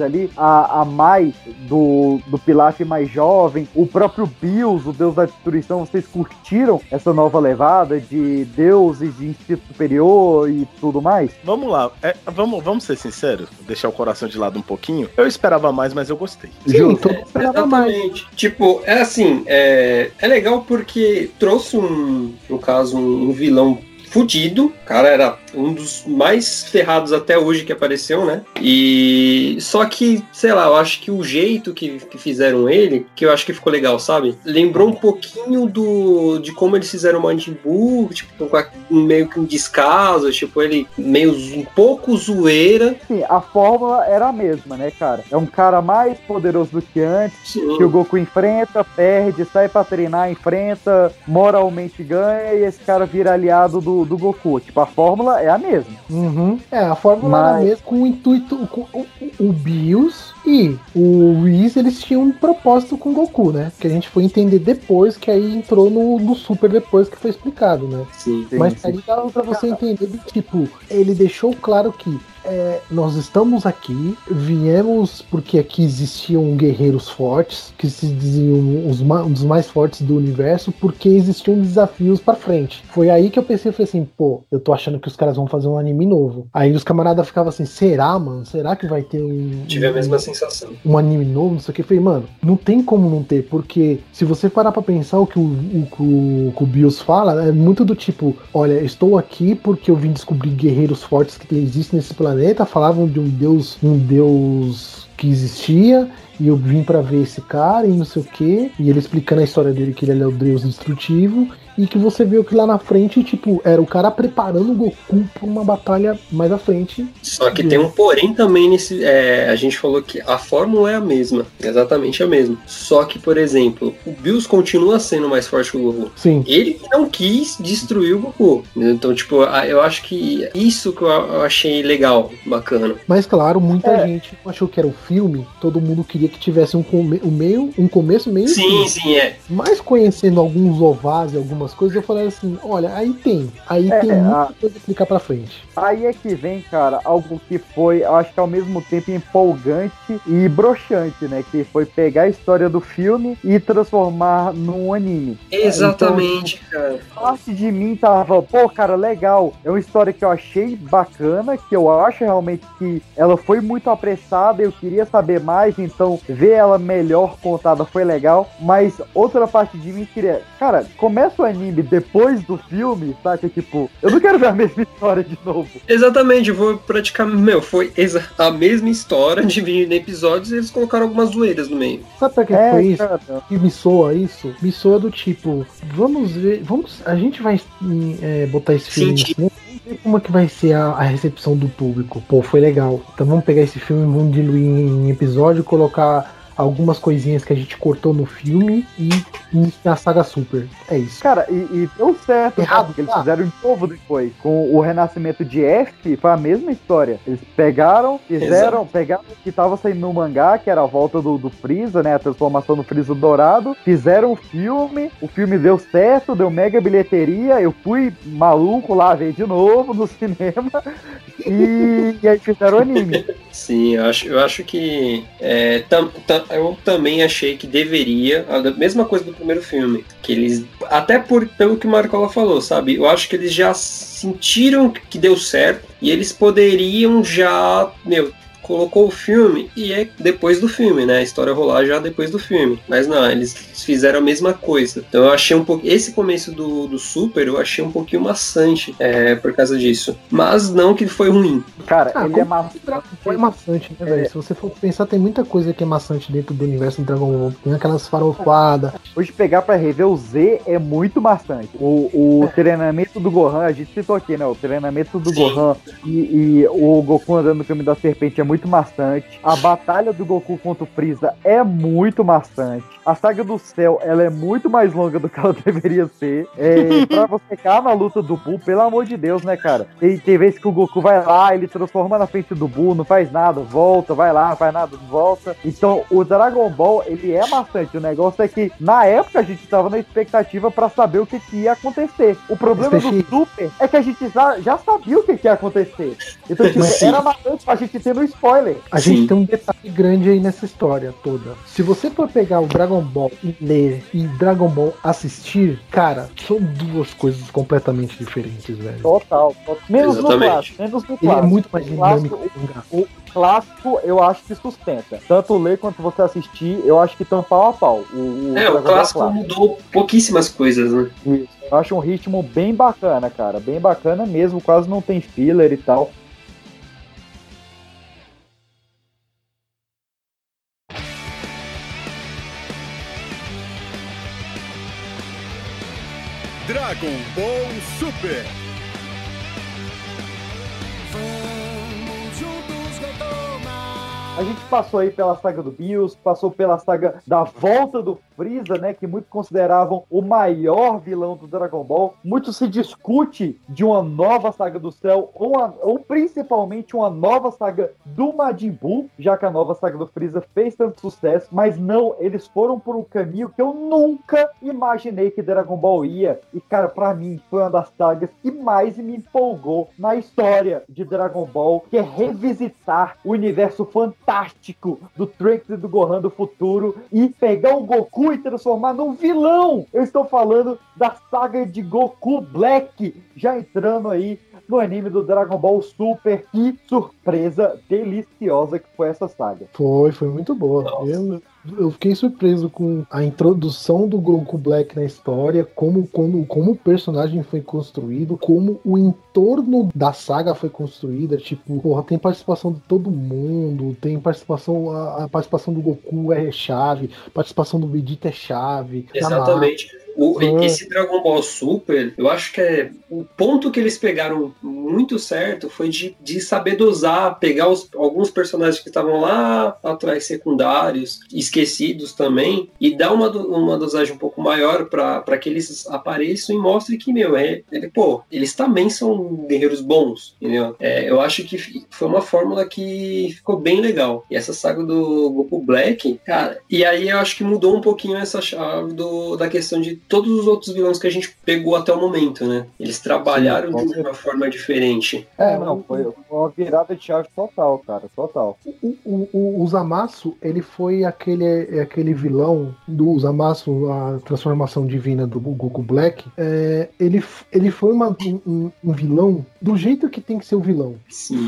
ali? A, a Mai do, do Pilaf mais jovem, o próprio Bills, o Deus da Destruição. Vocês curtiram essa nova levada de deuses de instinto superior e tudo mais? Vamos lá, é, vamos, vamos ser sinceros, deixar o coração de lado um pouquinho. Eu esperava mais, mas eu gostei. Sim, todo mundo esperava mais. Exatamente. Tipo, é assim, é, é legal porque trouxe um, no caso, um, um vilão fudido. O cara era um dos mais ferrados até hoje que apareceu, né? E só que, sei lá, eu acho que o jeito que, que fizeram ele, que eu acho que ficou legal, sabe? Lembrou um pouquinho do de como eles fizeram o Majin Buu, tipo, com a- meio que um descaso, tipo, ele meio um pouco zoeira. Sim, a fórmula era a mesma, né, cara? É um cara mais poderoso do que antes, que o Goku enfrenta, perde, sai pra treinar, enfrenta, moralmente ganha e esse cara vira aliado do, do Goku. Tipo, a fórmula é a mesma. Uhum. É, a fórmula era Mas- mesmo com o intuito. Com, o, o Bills e o Whis, eles tinham um propósito com o Goku, né? Que a gente foi entender depois, que aí entrou no, no Super depois que foi explicado, né? Sim. Mas sim. aí dava pra você entender do tipo, ele deixou claro que é, nós estamos aqui, viemos porque aqui existiam guerreiros fortes, que se diziam os ma- um dos mais fortes do universo, porque existiam desafios pra frente. Foi aí que eu pensei, falei assim, pô, eu tô achando que os caras vão fazer um anime novo. Aí os camaradas ficavam assim, será, mano? Será que vai ter um. Tive a um- mesma sensação. um anime novo, não sei o que. Eu falei, mano, não tem como não ter, porque se você parar pra pensar o que o, o, o, o Bills fala, é muito do tipo: olha, estou aqui porque eu vim descobrir guerreiros fortes que existem nesse planeta. Falavam de um deus, um deus que existia. E eu vim pra ver esse cara e não sei o que. E ele explicando a história dele, que ele é o deus destrutivo. E que você viu que lá na frente, tipo, era o cara preparando o Goku pra uma batalha mais à frente. Só que tem um porém também nesse. é, a gente falou que a fórmula é a mesma, exatamente a mesma. Só que, por exemplo, o Bills continua sendo mais forte que o Goku. Sim. Ele que não quis destruir o Goku. Então, tipo, eu acho que isso que eu achei legal, bacana. Mas claro, muita É. gente achou que era o filme, todo mundo queria que tivesse um, come um meio, um começo, meio e Sim, fim. sim, é. Mas conhecendo alguns ovais e algumas algumas coisas, eu falei assim, olha, aí tem. Aí É, tem a- muita coisa a explicar pra frente. Aí é que vem, cara, algo que foi, eu acho que ao mesmo tempo empolgante e broxante, né? Que foi pegar a história do filme e transformar num anime. Exatamente, cara. Então, parte de mim tava, pô, cara, legal. É uma história que eu achei bacana, que eu acho realmente que ela foi muito apressada, eu queria saber mais, então ver ela melhor contada foi legal. Mas outra parte de mim queria, cara, começa o anime depois do filme, saca? Tipo, eu não quero ver a mesma história de novo. Exatamente, foi praticamente. Meu, foi exa- a mesma história dividida em episódios e eles colocaram algumas zoeiras no meio. Sabe pra que É, foi isso? cara. Que me soa isso? Me soa do tipo, vamos ver, vamos, a gente vai hum, é, botar esse filme no vamos ver como é que vai ser a, a recepção do público. Pô, foi legal. Então vamos pegar esse filme, vamos diluir em episódio, colocar algumas coisinhas que a gente cortou no filme e iniciar a saga super. É isso. Cara, e, e deu certo, Errado, porque eles tá. fizeram de novo depois. Com o renascimento de F, foi a mesma história. Eles pegaram, fizeram, pegaram o que tava saindo no mangá, que era a volta do, do Freeza, né? A transformação do Freeza dourado. Fizeram o filme, o filme deu certo, deu mega bilheteria. Eu fui maluco lá ver de novo no cinema. E, e aí fizeram o anime. Sim, eu acho, eu acho que. é, tam- tam- eu também achei que deveria. A mesma coisa do primeiro filme. Que eles. Até por, pelo que o Marcola falou, sabe? Eu acho que eles já sentiram que deu certo. E eles poderiam já. Meu. Colocou o filme e é depois do filme, né? A história rolar já depois do filme. Mas não, eles fizeram a mesma coisa. Então eu achei um pouco. Esse começo do, do Super eu achei um pouquinho maçante é, por causa disso. Mas não que foi ruim. Cara, Ah, ele é maçante. Ball é maçante, né, velho? Se você for pensar, tem muita coisa que é maçante dentro do universo do Dragon Ball. Tem aquelas farofadas. Hoje pegar pra rever o Z é muito bastante. O, o treinamento do Gohan, a gente citou aqui, né? O treinamento do Gohan e, e o Goku andando no caminho da serpente é muito maçante. A batalha do Goku contra o Freeza é muito maçante. A saga do céu, ela é muito mais longa do que ela deveria ser. É, pra você ficar na luta do Buu, pelo amor de Deus, né, cara? Tem, tem vezes que o Goku vai lá, ele transforma na frente do Buu, não faz nada, volta, vai lá, faz nada, volta. Então, o Dragon Ball, ele é maçante. O negócio é que, na época, a gente tava na expectativa pra saber o que, que ia acontecer. O problema do Super é que a gente já, já sabia o que, que ia acontecer. Então, tipo, era maçante pra gente ter no spoiler. A gente tem um detalhe grande aí nessa história toda. Se você for pegar o Dragon Ball e ler e Dragon Ball assistir, cara, são duas coisas completamente diferentes, velho. Total. total. Menos no Exatamente. clássico. Menos no Ele é clássico. muito mais O clássico- dinâmico que o. O clássico, eu acho que sustenta. Tanto ler quanto você assistir, eu acho que estão pau a pau. O, É, Dragon o clássico mudou pouquíssimas coisas, né? Isso. Eu acho um ritmo bem bacana, cara. Bem bacana mesmo. Quase não tem filler e tal. Dragon Ball Super. A gente passou aí pela saga do Bills, passou pela saga da volta do Freeza, né? Que muitos consideravam o maior vilão do Dragon Ball. Muito se discute de uma nova saga do céu, ou, ou principalmente uma nova saga do Majin Buu, já que a nova saga do Freeza fez tanto sucesso. Mas não, eles foram por um caminho que eu nunca imaginei que Dragon Ball ia. E, cara, pra mim, foi uma das sagas que mais me empolgou na história de Dragon Ball, que é revisitar o universo fantástico do Trunks e do Gohan do futuro e pegar o Goku e transformar num vilão. Eu estou falando da saga de Goku Black, já entrando aí no anime do Dragon Ball Super. Que surpresa deliciosa que foi essa saga. Foi, foi muito boa. Eu, eu fiquei surpreso com a introdução do Goku Black na história, como, como, como o personagem foi construído, como o entorno da saga foi construída. Tipo, porra, tem participação de todo mundo, tem participação. A, a participação do Goku é chave, participação do Vegeta é chave. Exatamente. O- É. esse Dragon Ball Super, eu acho que é o ponto que eles pegaram muito certo foi de, de saber dosar, pegar os- alguns personagens que estavam lá atrás, secundários, esquecidos também, e dar uma, uma dosagem um pouco maior para que eles apareçam e mostrem que, meu, é, ele, pô, eles também são guerreiros bons, entendeu? É, eu acho que foi uma fórmula que ficou bem legal. E essa saga do Goku Black, cara, e aí eu acho que mudou um pouquinho essa chave do, da questão de todos os outros vilões que a gente pegou até o momento, né? Eles trabalharam Sim, de uma forma diferente. É, não, foi uma virada de chave total, cara, total. O, o, o, o Zamasu, ele foi aquele, aquele vilão do Zamasu, a transformação divina do Goku Black. É, ele, ele foi uma- um, um vilão do jeito que tem que ser o vilão: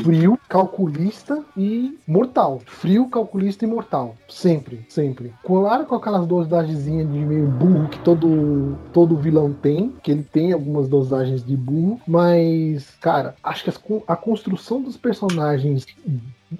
frio, calculista e mortal. Frio, calculista e mortal. Sempre, sempre. Claro com aquelas dosagenzinhas de meio burro que todo, todo vilão tem, que ele tem algumas dosagens de burro, mas, cara, acho que a construção dos personagens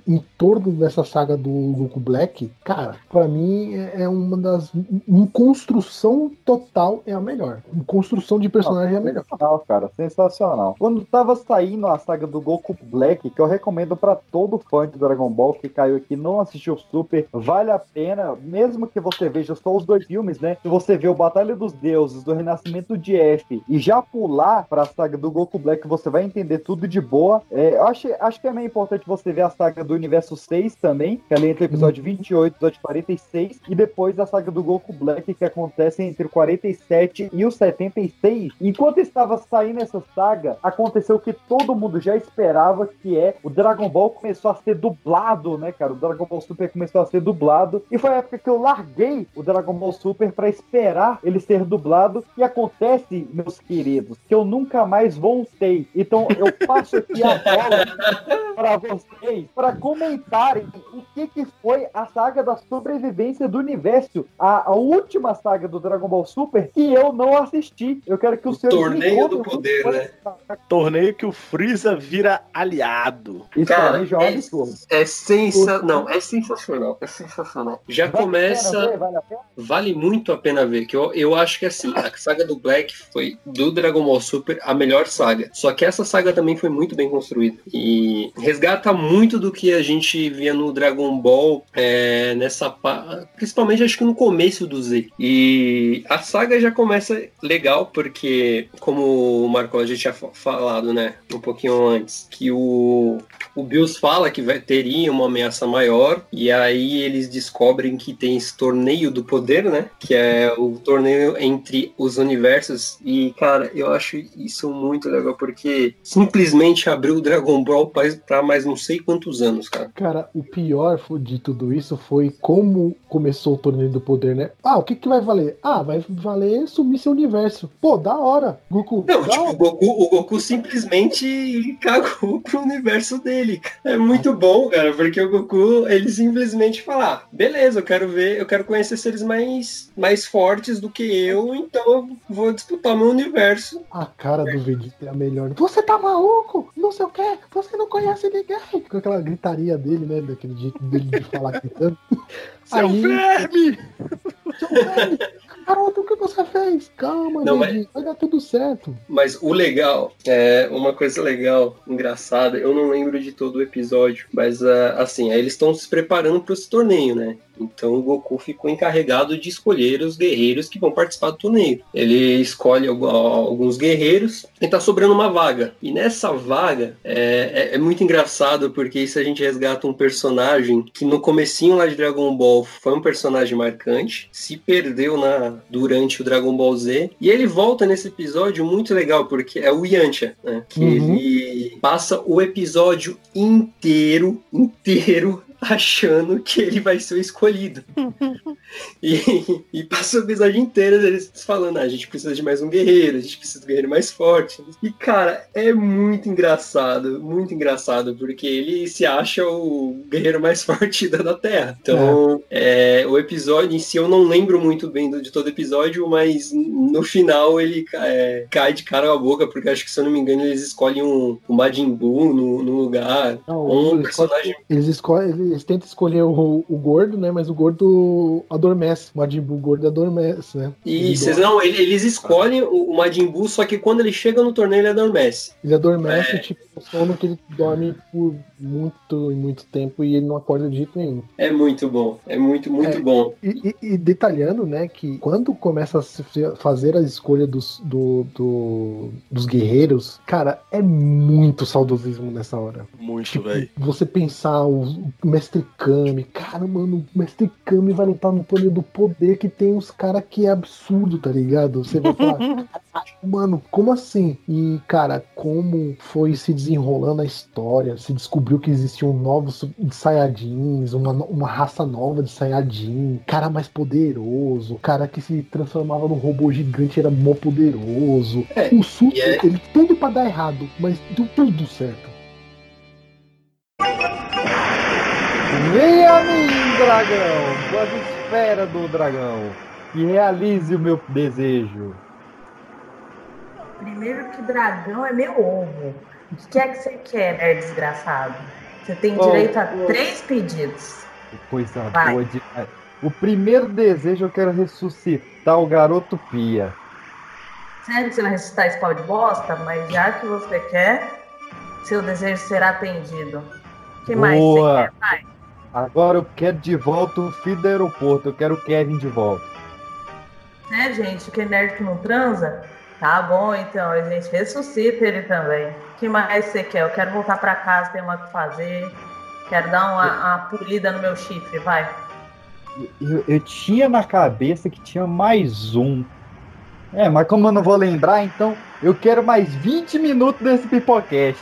em torno dessa saga do Goku Black, cara, pra mim é é uma das. Em construção total é a melhor. Em construção de personagem é a melhor. Sensacional, cara, sensacional. Quando tava saindo a saga do Goku Black, que eu recomendo pra todo fã de Dragon Ball que caiu aqui, não assistiu Super, vale a pena, mesmo que você veja só os dois filmes, né? Se você vê o Batalha dos Deuses, do Renascimento de F, e já pular pra saga do Goku Black, você vai entender tudo de boa. É, eu acho, acho que é meio importante você ver a saga do Universo 6 também, que é ali entre o episódio 28 e o episódio 46, e depois a saga do Goku Black, que acontece entre o 47 e o 76. Enquanto estava saindo essa saga, aconteceu o que todo mundo já esperava, que é o Dragon Ball começou a ser dublado, né, cara? O Dragon Ball Super começou a ser dublado, e foi a época que eu larguei o Dragon Ball Super para esperar ele ser dublado, e acontece, meus queridos, que eu nunca mais voltei. Então eu passo aqui a bola para vocês, para comentarem o que, que foi a saga da sobrevivência do universo, a, a última saga do Dragon Ball Super que eu não assisti. Eu quero que o, senhor Torneio do Poder, né? Torneio que o Freeza vira aliado. Isso Cara, é é-. É sensa... Não, é sensacional. É sensacional. Já Vale começa. ver? Vale a pena? Vale muito a pena ver, que eu, eu acho que assim, a saga do Black foi do Dragon Ball Super a melhor saga. Só que essa saga também foi muito bem construída. E resgata muito do que a gente via no Dragon Ball é, nessa pa- Principalmente acho que no começo do Z. E a saga já começa legal, porque, como o Marco já tinha fa- falado, né? Um pouquinho antes, que o. O Bills fala que vai, teria uma ameaça maior, e aí eles descobrem que tem esse torneio do poder, né? Que é o torneio entre os universos. E, cara, eu acho isso muito legal, porque simplesmente abriu o Dragon Ball pra mais não sei quantos anos, cara. Cara, o pior de tudo isso foi como começou o torneio do poder, né? Ah, o que que vai valer? Ah, vai valer sumir seu universo. Pô, da hora. Goku, Não, tipo, hora. o Goku, o Goku simplesmente cagou pro universo dele. cara. É muito bom, cara, porque o Goku, ele simplesmente fala, ah, beleza, eu quero ver, eu quero conhecer seres mais, mais fortes do que eu, então eu vou disputar meu universo. A cara do Vegeta é a melhor. Você tá maluco? Não sei o que. Você não conhece ninguém. Com aquela gritaria dele, né? Daquele jeito dele de falar gritando. Seu Aí- verme! Seu verme! Garoto, o que você fez? Calma, Não, mas- Vegeta. Vai dar tudo certo. Mas o legal, é uma coisa legal, engraçada, eu não lembro de todo o episódio, mas ah, assim, aí eles estão se preparando para esse torneio, né? Então o Goku ficou encarregado de escolher os guerreiros que vão participar do torneio. Ele escolhe algu- alguns guerreiros e tá sobrando uma vaga. E nessa vaga é, é- é muito engraçado porque isso a gente resgata um personagem que no comecinho lá de Dragon Ball foi um personagem marcante, se perdeu na durante o Dragon Ball Z e ele volta nesse episódio muito legal porque é o Yantia, né? Que Uhum. ele passa o episódio inteiro, inteiro achando que ele vai ser o escolhido. E, e passa o episódio inteiro deles falando, ah, a gente precisa de mais um guerreiro, a gente precisa de um guerreiro mais forte. E, cara, é muito engraçado, muito engraçado, porque ele se acha o guerreiro mais forte da, da Terra. Então, é, o episódio em si eu não lembro muito bem do- de todo episódio, mas no final ele é, cai de cara a boca, porque acho que, se eu não me engano, eles escolhem um, um Majin Buu no, no lugar. Não, um eles, personagem eles, escolhem, eles tentam escolher o, o gordo, né? Mas o gordo adormece. O Majin Buu gordo adormece, né? Isso, dorme. não, ele- eles escolhem o o Majin Buu, só que quando ele chega no torneio ele adormece. Ele adormece, É. tipo, o sono que ele dorme por muito e muito tempo e ele não acorda de jeito nenhum. É muito bom, é muito, muito É. bom. E, e- e detalhando, né, que quando começa a se fazer a escolha dos, do- do- dos guerreiros, cara, é muito saudosismo nessa hora. Muito, velho. Você pensar, o, Mestre Kami. Cara, mano, o Mestre Kami vai lutar no plano do poder que tem uns caras que é absurdo, tá ligado? Você vai falar, mano, como assim? E, cara, como foi se desenrolando a história, se descobriu que existiam novos Saiyajins, uma, uma raça nova de Saiyajin, cara mais poderoso, cara que se transformava num robô gigante era mó poderoso. o Super, e é- ele tudo pra dar errado, mas deu tudo certo. Vem a mim, dragão, com as esferas do dragão, e realize o meu desejo. Primeiro que dragão é meu ovo. O que é que você quer, nerd desgraçado? Você tem Oh, direito a oh. três pedidos. Coisa Vai. boa demais. O primeiro desejo eu quero ressuscitar o garoto Pia. Sério que você vai ressuscitar esse pau de bosta? Mas já que você quer, seu desejo será atendido. O que mais você quer? Vai. Agora eu quero de volta o filho do aeroporto. Eu quero o Kevin de volta. É, gente, que nerd que não transa? Tá bom, então, a gente ressuscita ele também. O que mais você quer? Eu quero voltar pra casa, tem uma que fazer. Quero dar uma, uma polida no meu chifre, vai. Eu, eu tinha na cabeça que tinha mais um. É, mas como eu não vou lembrar, então eu quero mais 20 minutos desse pipocast.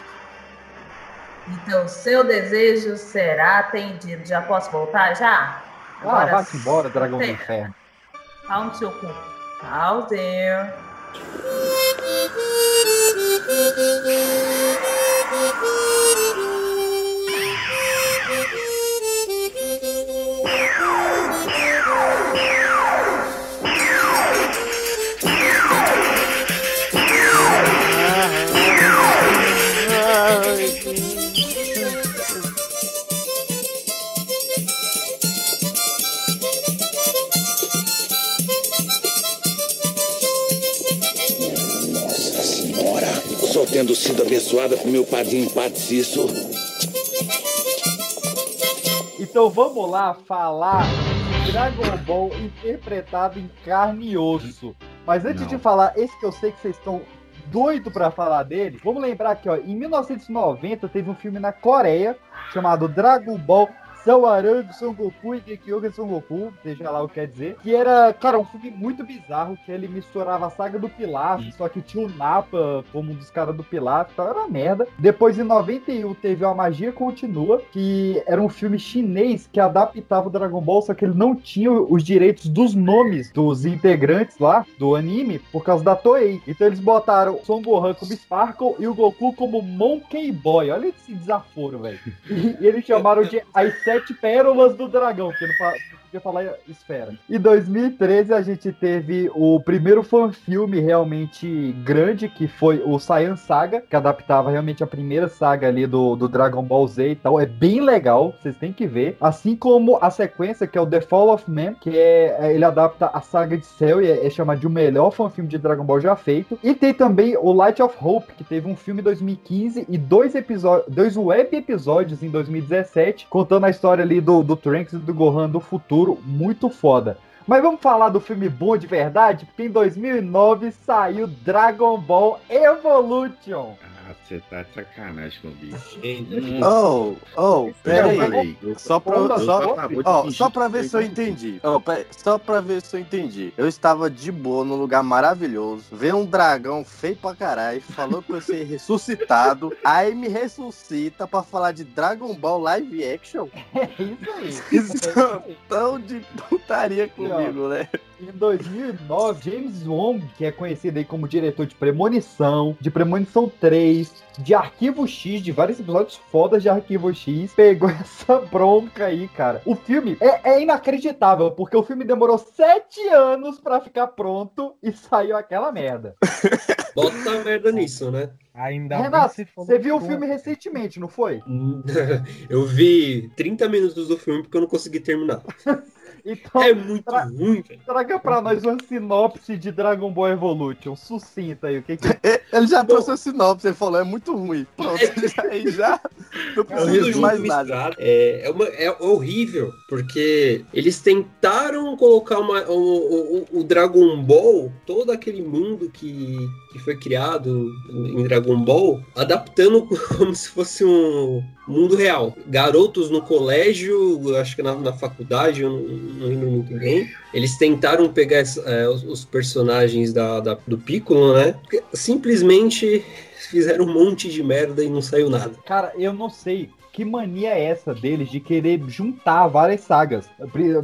Então, seu desejo será atendido. Já posso voltar? Já? Ah, vai-se embora, dragão do inferno. Pau no seu cu. Tchauzinho. Tendo sido abençoada por meu padrinho Patsisso. Então vamos lá falar de Dragon Ball interpretado em carne e osso. Mas antes de falar, esse que eu sei que vocês estão doido pra falar dele, vamos lembrar que ó, em 1990 teve um filme na Coreia chamado Dragon Ball Sawaran Son Goku e Gekyogen Son Goku, seja lá o que quer dizer, que era, cara, um filme muito bizarro, que ele misturava a saga do Pilaf, só que tinha o Napa como um dos caras do Pilaf, então era uma merda. Depois, em 91, teve A Magia Continua, que era um filme chinês que adaptava o Dragon Ball, só que ele não tinha os direitos dos nomes dos integrantes lá do anime, por causa da Toei. Então eles botaram Son Gohan como Sparkle e o Goku como Monkey Boy. Olha esse desaforo, velho. E, e eles chamaram de Sete Pérolas do Dragão, que não, fa- não podia falar esfera. Em 2013 a gente teve o primeiro fanfilme realmente grande, que foi o Saiyan Saga, que adaptava realmente a primeira saga ali do, do Dragon Ball Z e tal. É bem legal, vocês têm que ver. Assim como a sequência, que é o The Fall of Man, que é, é- ele adapta a saga de Cell e é, é chamado de o melhor fanfilme de Dragon Ball já feito. E tem também o Light of Hope, que teve um filme em 2015 e dois episódios, dois web episódios em 2017, contando a história ali do, do Trunks e do Gohan do futuro, muito foda. Mas vamos falar do filme bom de verdade, porque em 2009 saiu Dragon Ball Evolution. Você tá de sacanagem comigo. Oh, oh, pera Eu aí. falei. Só pra, Eu só, fingir só pra ver se eu entendi. Ó, pera- só pra ver se eu entendi. Eu estava de boa num lugar maravilhoso, vê um dragão feio pra caralho, falou que eu ser ressuscitado, aí me ressuscita pra falar de Dragon Ball live action. É isso aí. Isso tão de putaria comigo, né? Em 2009, James Wong, que é conhecido aí como diretor de Premonição, de Premonição 3, de Arquivo X, de vários episódios fodas de Arquivo X, pegou essa bronca aí, cara. O filme é, é inacreditável, porque o filme demorou sete anos pra ficar pronto e saiu aquela merda. Bota merda nisso, né? Ainda Renato, você viu o filme recentemente, não foi? Eu vi 30 minutos do filme porque eu não consegui terminar. Então, é muito ruim, velho. Traga pra nós uma sinopse de Dragon Ball Evolution. Sucinta aí, o que que Ele já trouxe a sinopse, ele falou, é muito ruim. Pronto, aí já. Não Tudo junto mais misturado. É, é, uma- é horrível, porque eles tentaram colocar uma- o, o- o Dragon Ball, todo aquele mundo que, que foi criado em Dragon Ball, adaptando como se fosse um mundo real. Garotos no colégio, acho que na, na faculdade, eu não, não lembro muito bem. Eles tentaram pegar é, os, os personagens da, da- do Piccolo, né? Simplesmente fizeram um monte de merda e não saiu nada. Cara, eu não sei que mania é essa deles de querer juntar várias sagas.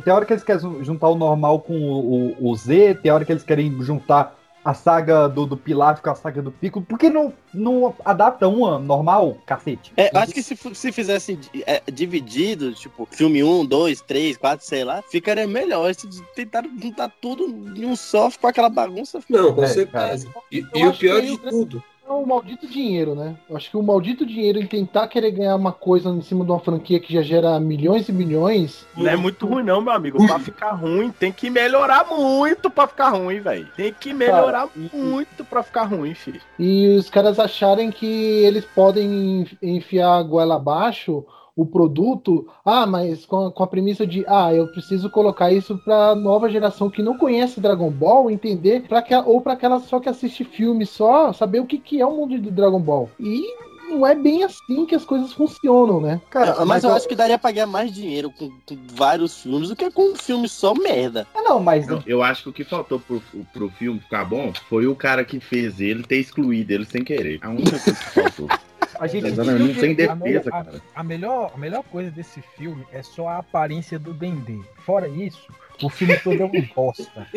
Tem hora que eles querem juntar o normal com o, o- o Z, tem hora que eles querem juntar a saga do, do Pilaf com a saga do Pico. Por que não, não adapta uma normal, cacete? É, acho que se, se fizesse é, dividido, tipo, filme 1, 2, 3, 4, sei lá, ficaria melhor. Se tentaram juntar tudo em um só, ficou aquela bagunça. Não, com É, certeza. cara. E, e o pior de tudo. É o maldito dinheiro, né? Eu acho que o maldito dinheiro em tentar querer ganhar uma coisa em cima de uma franquia que já gera milhões e milhões. Não é muito ruim, não, meu amigo. Pra ficar ruim, tem que melhorar muito pra ficar ruim, velho. Tem que melhorar muito pra ficar ruim, filho. E os caras acharem que eles podem enf- enfiar a goela abaixo o produto, ah, mas com a, com a premissa de, ah, eu preciso colocar isso pra nova geração que não conhece Dragon Ball entender, pra que, ou pra aquela só que assiste filme só, saber o que, que é o mundo do Dragon Ball. E não é bem assim que as coisas funcionam, né? Cara, mas, eu, acho que daria pra ganhar mais dinheiro com, com vários filmes do que com um filme só merda. Ah, não, mas. Não, eu acho que o que faltou pro, pro filme ficar bom foi o cara que fez ele ter excluído ele sem querer. A única coisa que faltou. A gente não tem A defesa, melhor, cara. a, a melhor, a melhor coisa desse filme é só a aparência do Dendê. Fora isso, o filme todo é um bosta.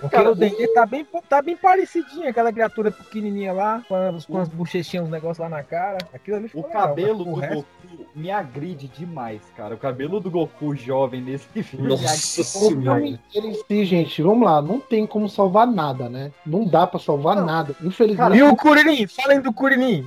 Porque o Dendê tá bem, tá bem parecidinho, aquela criatura pequenininha lá, com as, com as bochechinhas, uns negócios lá na cara. Aquilo ali O ficou legal, cabelo do o resto- me agride demais, cara. O cabelo do Goku jovem nesse filme. Nossa filme em si, gente, vamos lá, não tem como salvar nada, né? Não dá pra salvar nada. Infelizmente. E o Kuririn? Falem do Kuririn.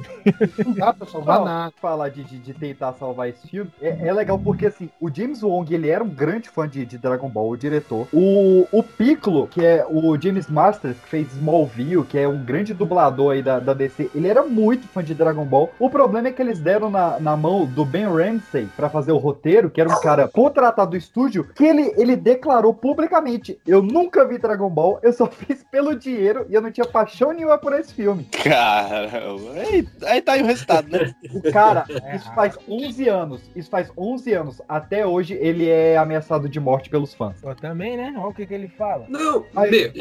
Não dá pra salvar Não, nada. Falar de, de, de tentar salvar esse filme é, é legal porque assim, o James Wong ele era um grande fã de, de Dragon Ball, o diretor. O, o Piccolo, que é o James Masters, que fez Smallville, que é um grande dublador aí da, da DC, ele era muito fã de Dragon Ball. O problema é que eles deram na, na mão do Ben Ramsey pra fazer o roteiro, que era um cara contratado do estúdio, que ele, ele declarou publicamente: Eu nunca vi Dragon Ball, eu só fiz pelo dinheiro e eu não tinha paixão nenhuma por esse filme. Caramba. Aí, aí tá aí o resultado, né? O cara, isso faz 11 anos. Isso faz 11 anos. Até hoje ele é ameaçado de morte pelos fãs. Pô, também, né? Olha o que, que ele fala. Não, Aí- meu,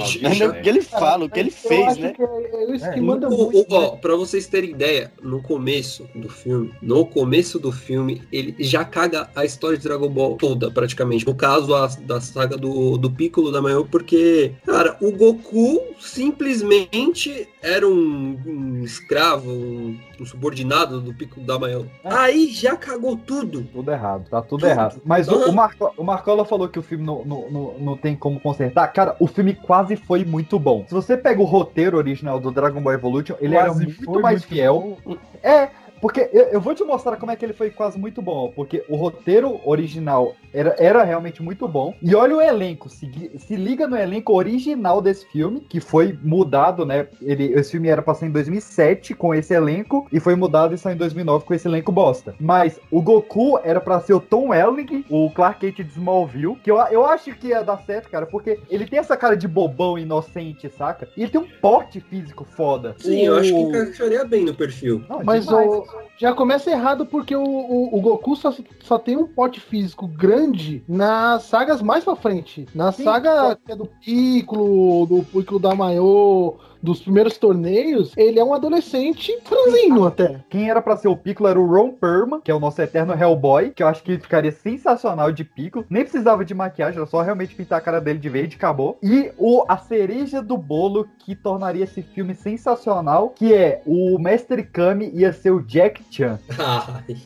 é o que ele fala, o que ele fez, né? É isso que O- manda o- muito. ó, pra vocês terem ideia, no começo do filme, no começo do filme, ele já caga a história de Dragon Ball toda, praticamente. No caso, a, da saga do, do Piccolo da Maior, porque, cara, o Goku simplesmente era um, um escravo, um, um subordinado do Piccolo da Maior. Aí já cagou tudo. Tudo errado, tá tudo errado. Mas o, o, Marco, o Marcola falou que o filme não, não, não, não tem como consertar. Cara, o filme quase foi muito bom. Se você pega o roteiro original do Dragon Ball Evolution, ele era Quase muito foi mais muito fiel. É, porque eu, eu vou te mostrar como é que ele foi quase muito bom. ó, Porque o roteiro original era, era realmente muito bom. E olha o elenco, se, se liga no elenco original desse filme, que foi mudado, né? Ele, esse filme era pra ser em 2007 com esse elenco, e foi mudado e saiu em 2009 com esse elenco bosta. Mas o Goku era pra ser o Tom Welling, o Clark Kent de Smallville, que eu, eu acho que ia dar certo, cara, porque ele tem essa cara de bobão inocente, saca? E ele tem um porte físico foda. Sim, eu acho que O- encaixaria bem no perfil. Não, Mas demais. o, já começa errado porque o, o, o Goku só, só tem um porte físico grande nas sagas mais pra frente. Na Sim, saga que é do Piccolo, do Piccolo da Maior, dos primeiros torneios, ele é um adolescente franzino até. Quem era pra ser o Piccolo era o Ron Perlman, que é o nosso eterno Hellboy, que eu acho que ficaria sensacional de Piccolo. Nem precisava de maquiagem, era só realmente pintar a cara dele de verde e acabou. E o, a cereja do bolo que tornaria esse filme sensacional, que é o Mestre Kami ia ser o Jack Chan. Ai,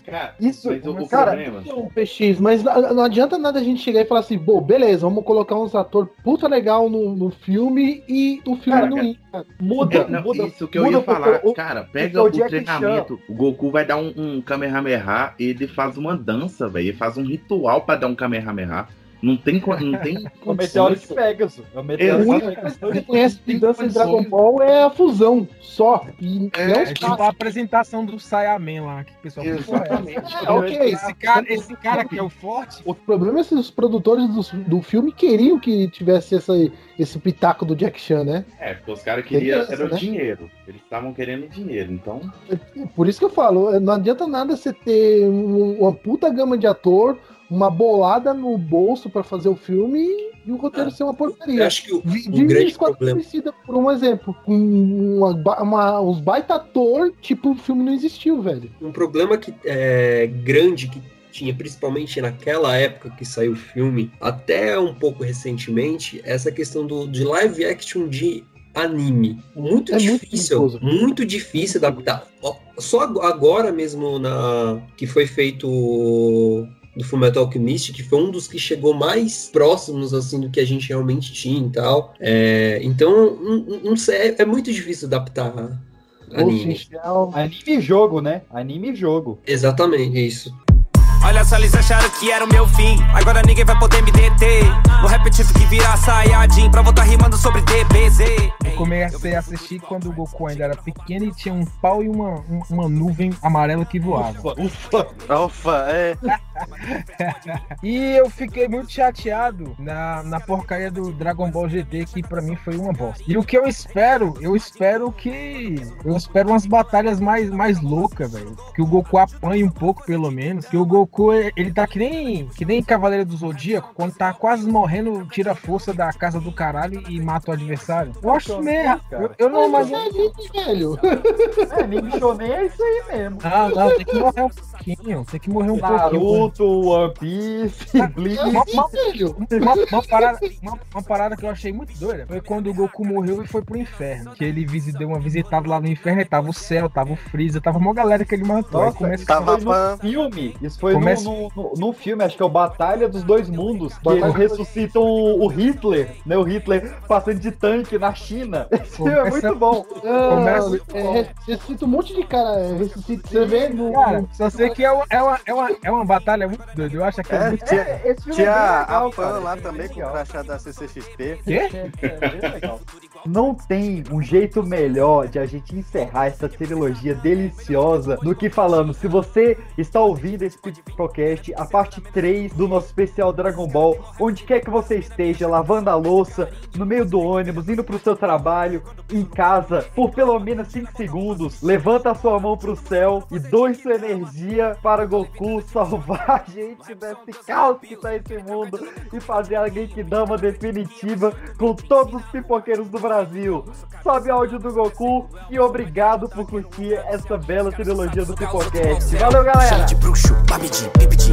Isso, Mas o, cara, problema. Então, PX, mas não, adianta nada a gente chegar e falar assim, bom, beleza, vamos colocar uns atores puta legal no, no filme e o filme Cara, não ir. Muda, É, não, muda. isso que eu muda ia falar, o- cara, pega o o, Jack treinamento. O Goku vai dar um, um Kamehameha, ele faz uma dança, velho. Ele faz um ritual pra dar um Kamehameha. Não tem, não tem O Meteoro de. Pegasus. É o É, Meteoro de Pegasus. coisa que conhece de dança de Dragon Ball é a fusão, só. E É, não tipo a apresentação do Saiyaman lá, que o pessoal Exatamente. É, ok, É, esse cara, esse cara que é o forte. O problema é que os produtores do, do filme queriam que tivesse essa, esse pitaco do Jack Chan, né? É, porque os caras queriam era o né? dinheiro. Eles estavam querendo dinheiro, então. Por isso que eu falo, não adianta nada você ter um- uma puta gama de ator, uma bolada no bolso pra fazer o filme e, o roteiro ser uma porcaria. Eu acho que o- grande problema- Suicida, por um exemplo. Com uma, uma, uns baita ator, tipo, o filme não existiu, velho. Um problema que é grande que tinha principalmente naquela época que saiu o filme, até um pouco recentemente, é essa questão do, de live action de anime. Muito É muito difícil, muito, difícil adaptar. Só ag- agora mesmo na que foi feito o- do Fullmetal Alchemist, que foi um dos que chegou mais próximos assim do que a gente realmente tinha e tal. É, então, não, não sei, é, é muito difícil adaptar anime. Anime e jogo, né? Anime e jogo. Exatamente, isso. Olha só, eles acharam que era o meu fim. Agora ninguém vai poder me deter. No rap eu tive que virar Sayajin pra voltar rimando sobre DBZ. Eu comecei a assistir quando o Goku ainda era pequeno e tinha um pau e uma, um- uma nuvem amarela que voava. Ufa, ufa, é. E eu fiquei muito chateado na, na porcaria do Dragon Ball GT, que pra mim foi uma bosta. E o que eu espero, eu espero que. Eu espero umas batalhas mais, mais loucas, velho. Que o Goku apanhe um pouco, pelo menos. Que o Goku, ele tá que nem, que nem Cavaleiro do Zodíaco, quando tá quase morrendo, tira a força da casa do caralho e mata o adversário. Eu acho merda. Eu, eu não Mas imagino. é velho. É, shonen é isso aí mesmo. Não, não, tem que morrer um pouquinho. Tem que morrer um pouquinho. Naruto, One Piece, Bleach. Uma, uma- uma- uma parada, uma- uma parada que eu achei muito doida foi quando o Goku morreu e foi pro inferno. Que ele deu uma visitada lá no inferno e tava o céu, tava o Freeza, tava uma galera que ele matou. Nossa, começa isso foi no filme. Isso foi no- Começa- no, no, no filme, acho que é o Batalha dos Dois Mundos. Que Batalha eles ressuscitam o, o Hitler, né? O Hitler passando de tanque na China. Esse filme é Começa- muito bom. Não, é, ressuscita um monte de cara. é, Ressuscita, você vê no. Cara, só sei que é uma, é uma, é uma, é uma batalha muito doida. Eu acho que é, É, muito. tinha, esse filme tinha é bem legal, a Pan cara, lá é também com o legal. crachá da CCXP. Quê? É bem legal. Não tem um jeito melhor de a gente encerrar essa trilogia deliciosa do que falando. Se você está ouvindo esse podcast, a parte 3 do nosso especial Dragon Ball, onde quer que você esteja, lavando a louça, no meio do ônibus, indo pro seu trabalho, em casa, por pelo menos 5 segundos, levanta a sua mão pro céu e doe sua energia para Goku salvar a gente desse caos que tá esse mundo e fazer a Genkidama definitiva com todos os pipoqueiros do Brasil. Sobe áudio do Goku e obrigado por curtir essa bela trilogia do Pipocast. Valeu, galera! Chama de bruxo, babidi, bibidi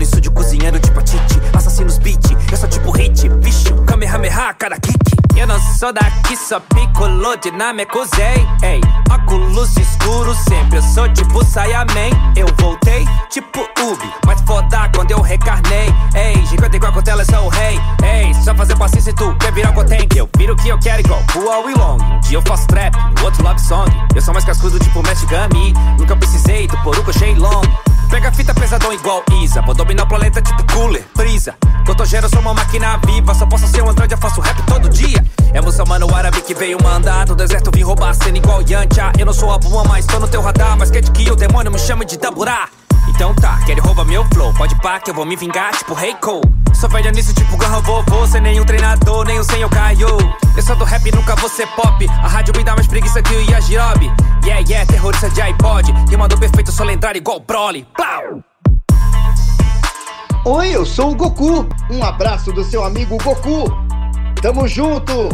no estúdio cozinhando tipo a Titi Assassinos beat, eu sou tipo hit Bicho, kamehameha, cara kick Eu não sou daqui, só piccolo dinâmico Zay Ei, óculos escuros sempre Eu sou tipo Saiyaman Eu voltei, tipo Ubi Mas foda quando eu recarnei. Ei, gigante igual a tela, sou o rei. Ei, só fazer paciência e tu quer virar potente Eu viro o que eu quero igual Pua e Long. Um dia eu faço trap, no outro love song. Eu sou mais cascudo tipo Mestre Gami Nunca precisei do Poruco Shailong Pega a fita pesadão igual Isa. Vou dominar o planeta tipo Cooler, Brisa. Cotogero, sou uma máquina viva. Só posso ser um androide, eu faço rap todo dia. É muçulmano árabe que veio mandar Do deserto vim roubar a cena igual Yancha Eu não sou a Buma, mas tô no teu radar. Mas quer que o demônio me chame de Daburá então tá, quer rouba meu flow Pode pá que eu vou me vingar tipo Hey Cole Sou velho nisso tipo Garra Vovô Sem nenhum treinador, nem o sem eu Eu sou do rap, nunca vou ser pop A rádio me dá mais preguiça que o Yajirobe Yeah, yeah, terrorista de iPod Rimando perfeito, sou lendário igual Broly Plau! Oi, eu sou o Goku. Um abraço do seu amigo Goku. Tamo junto.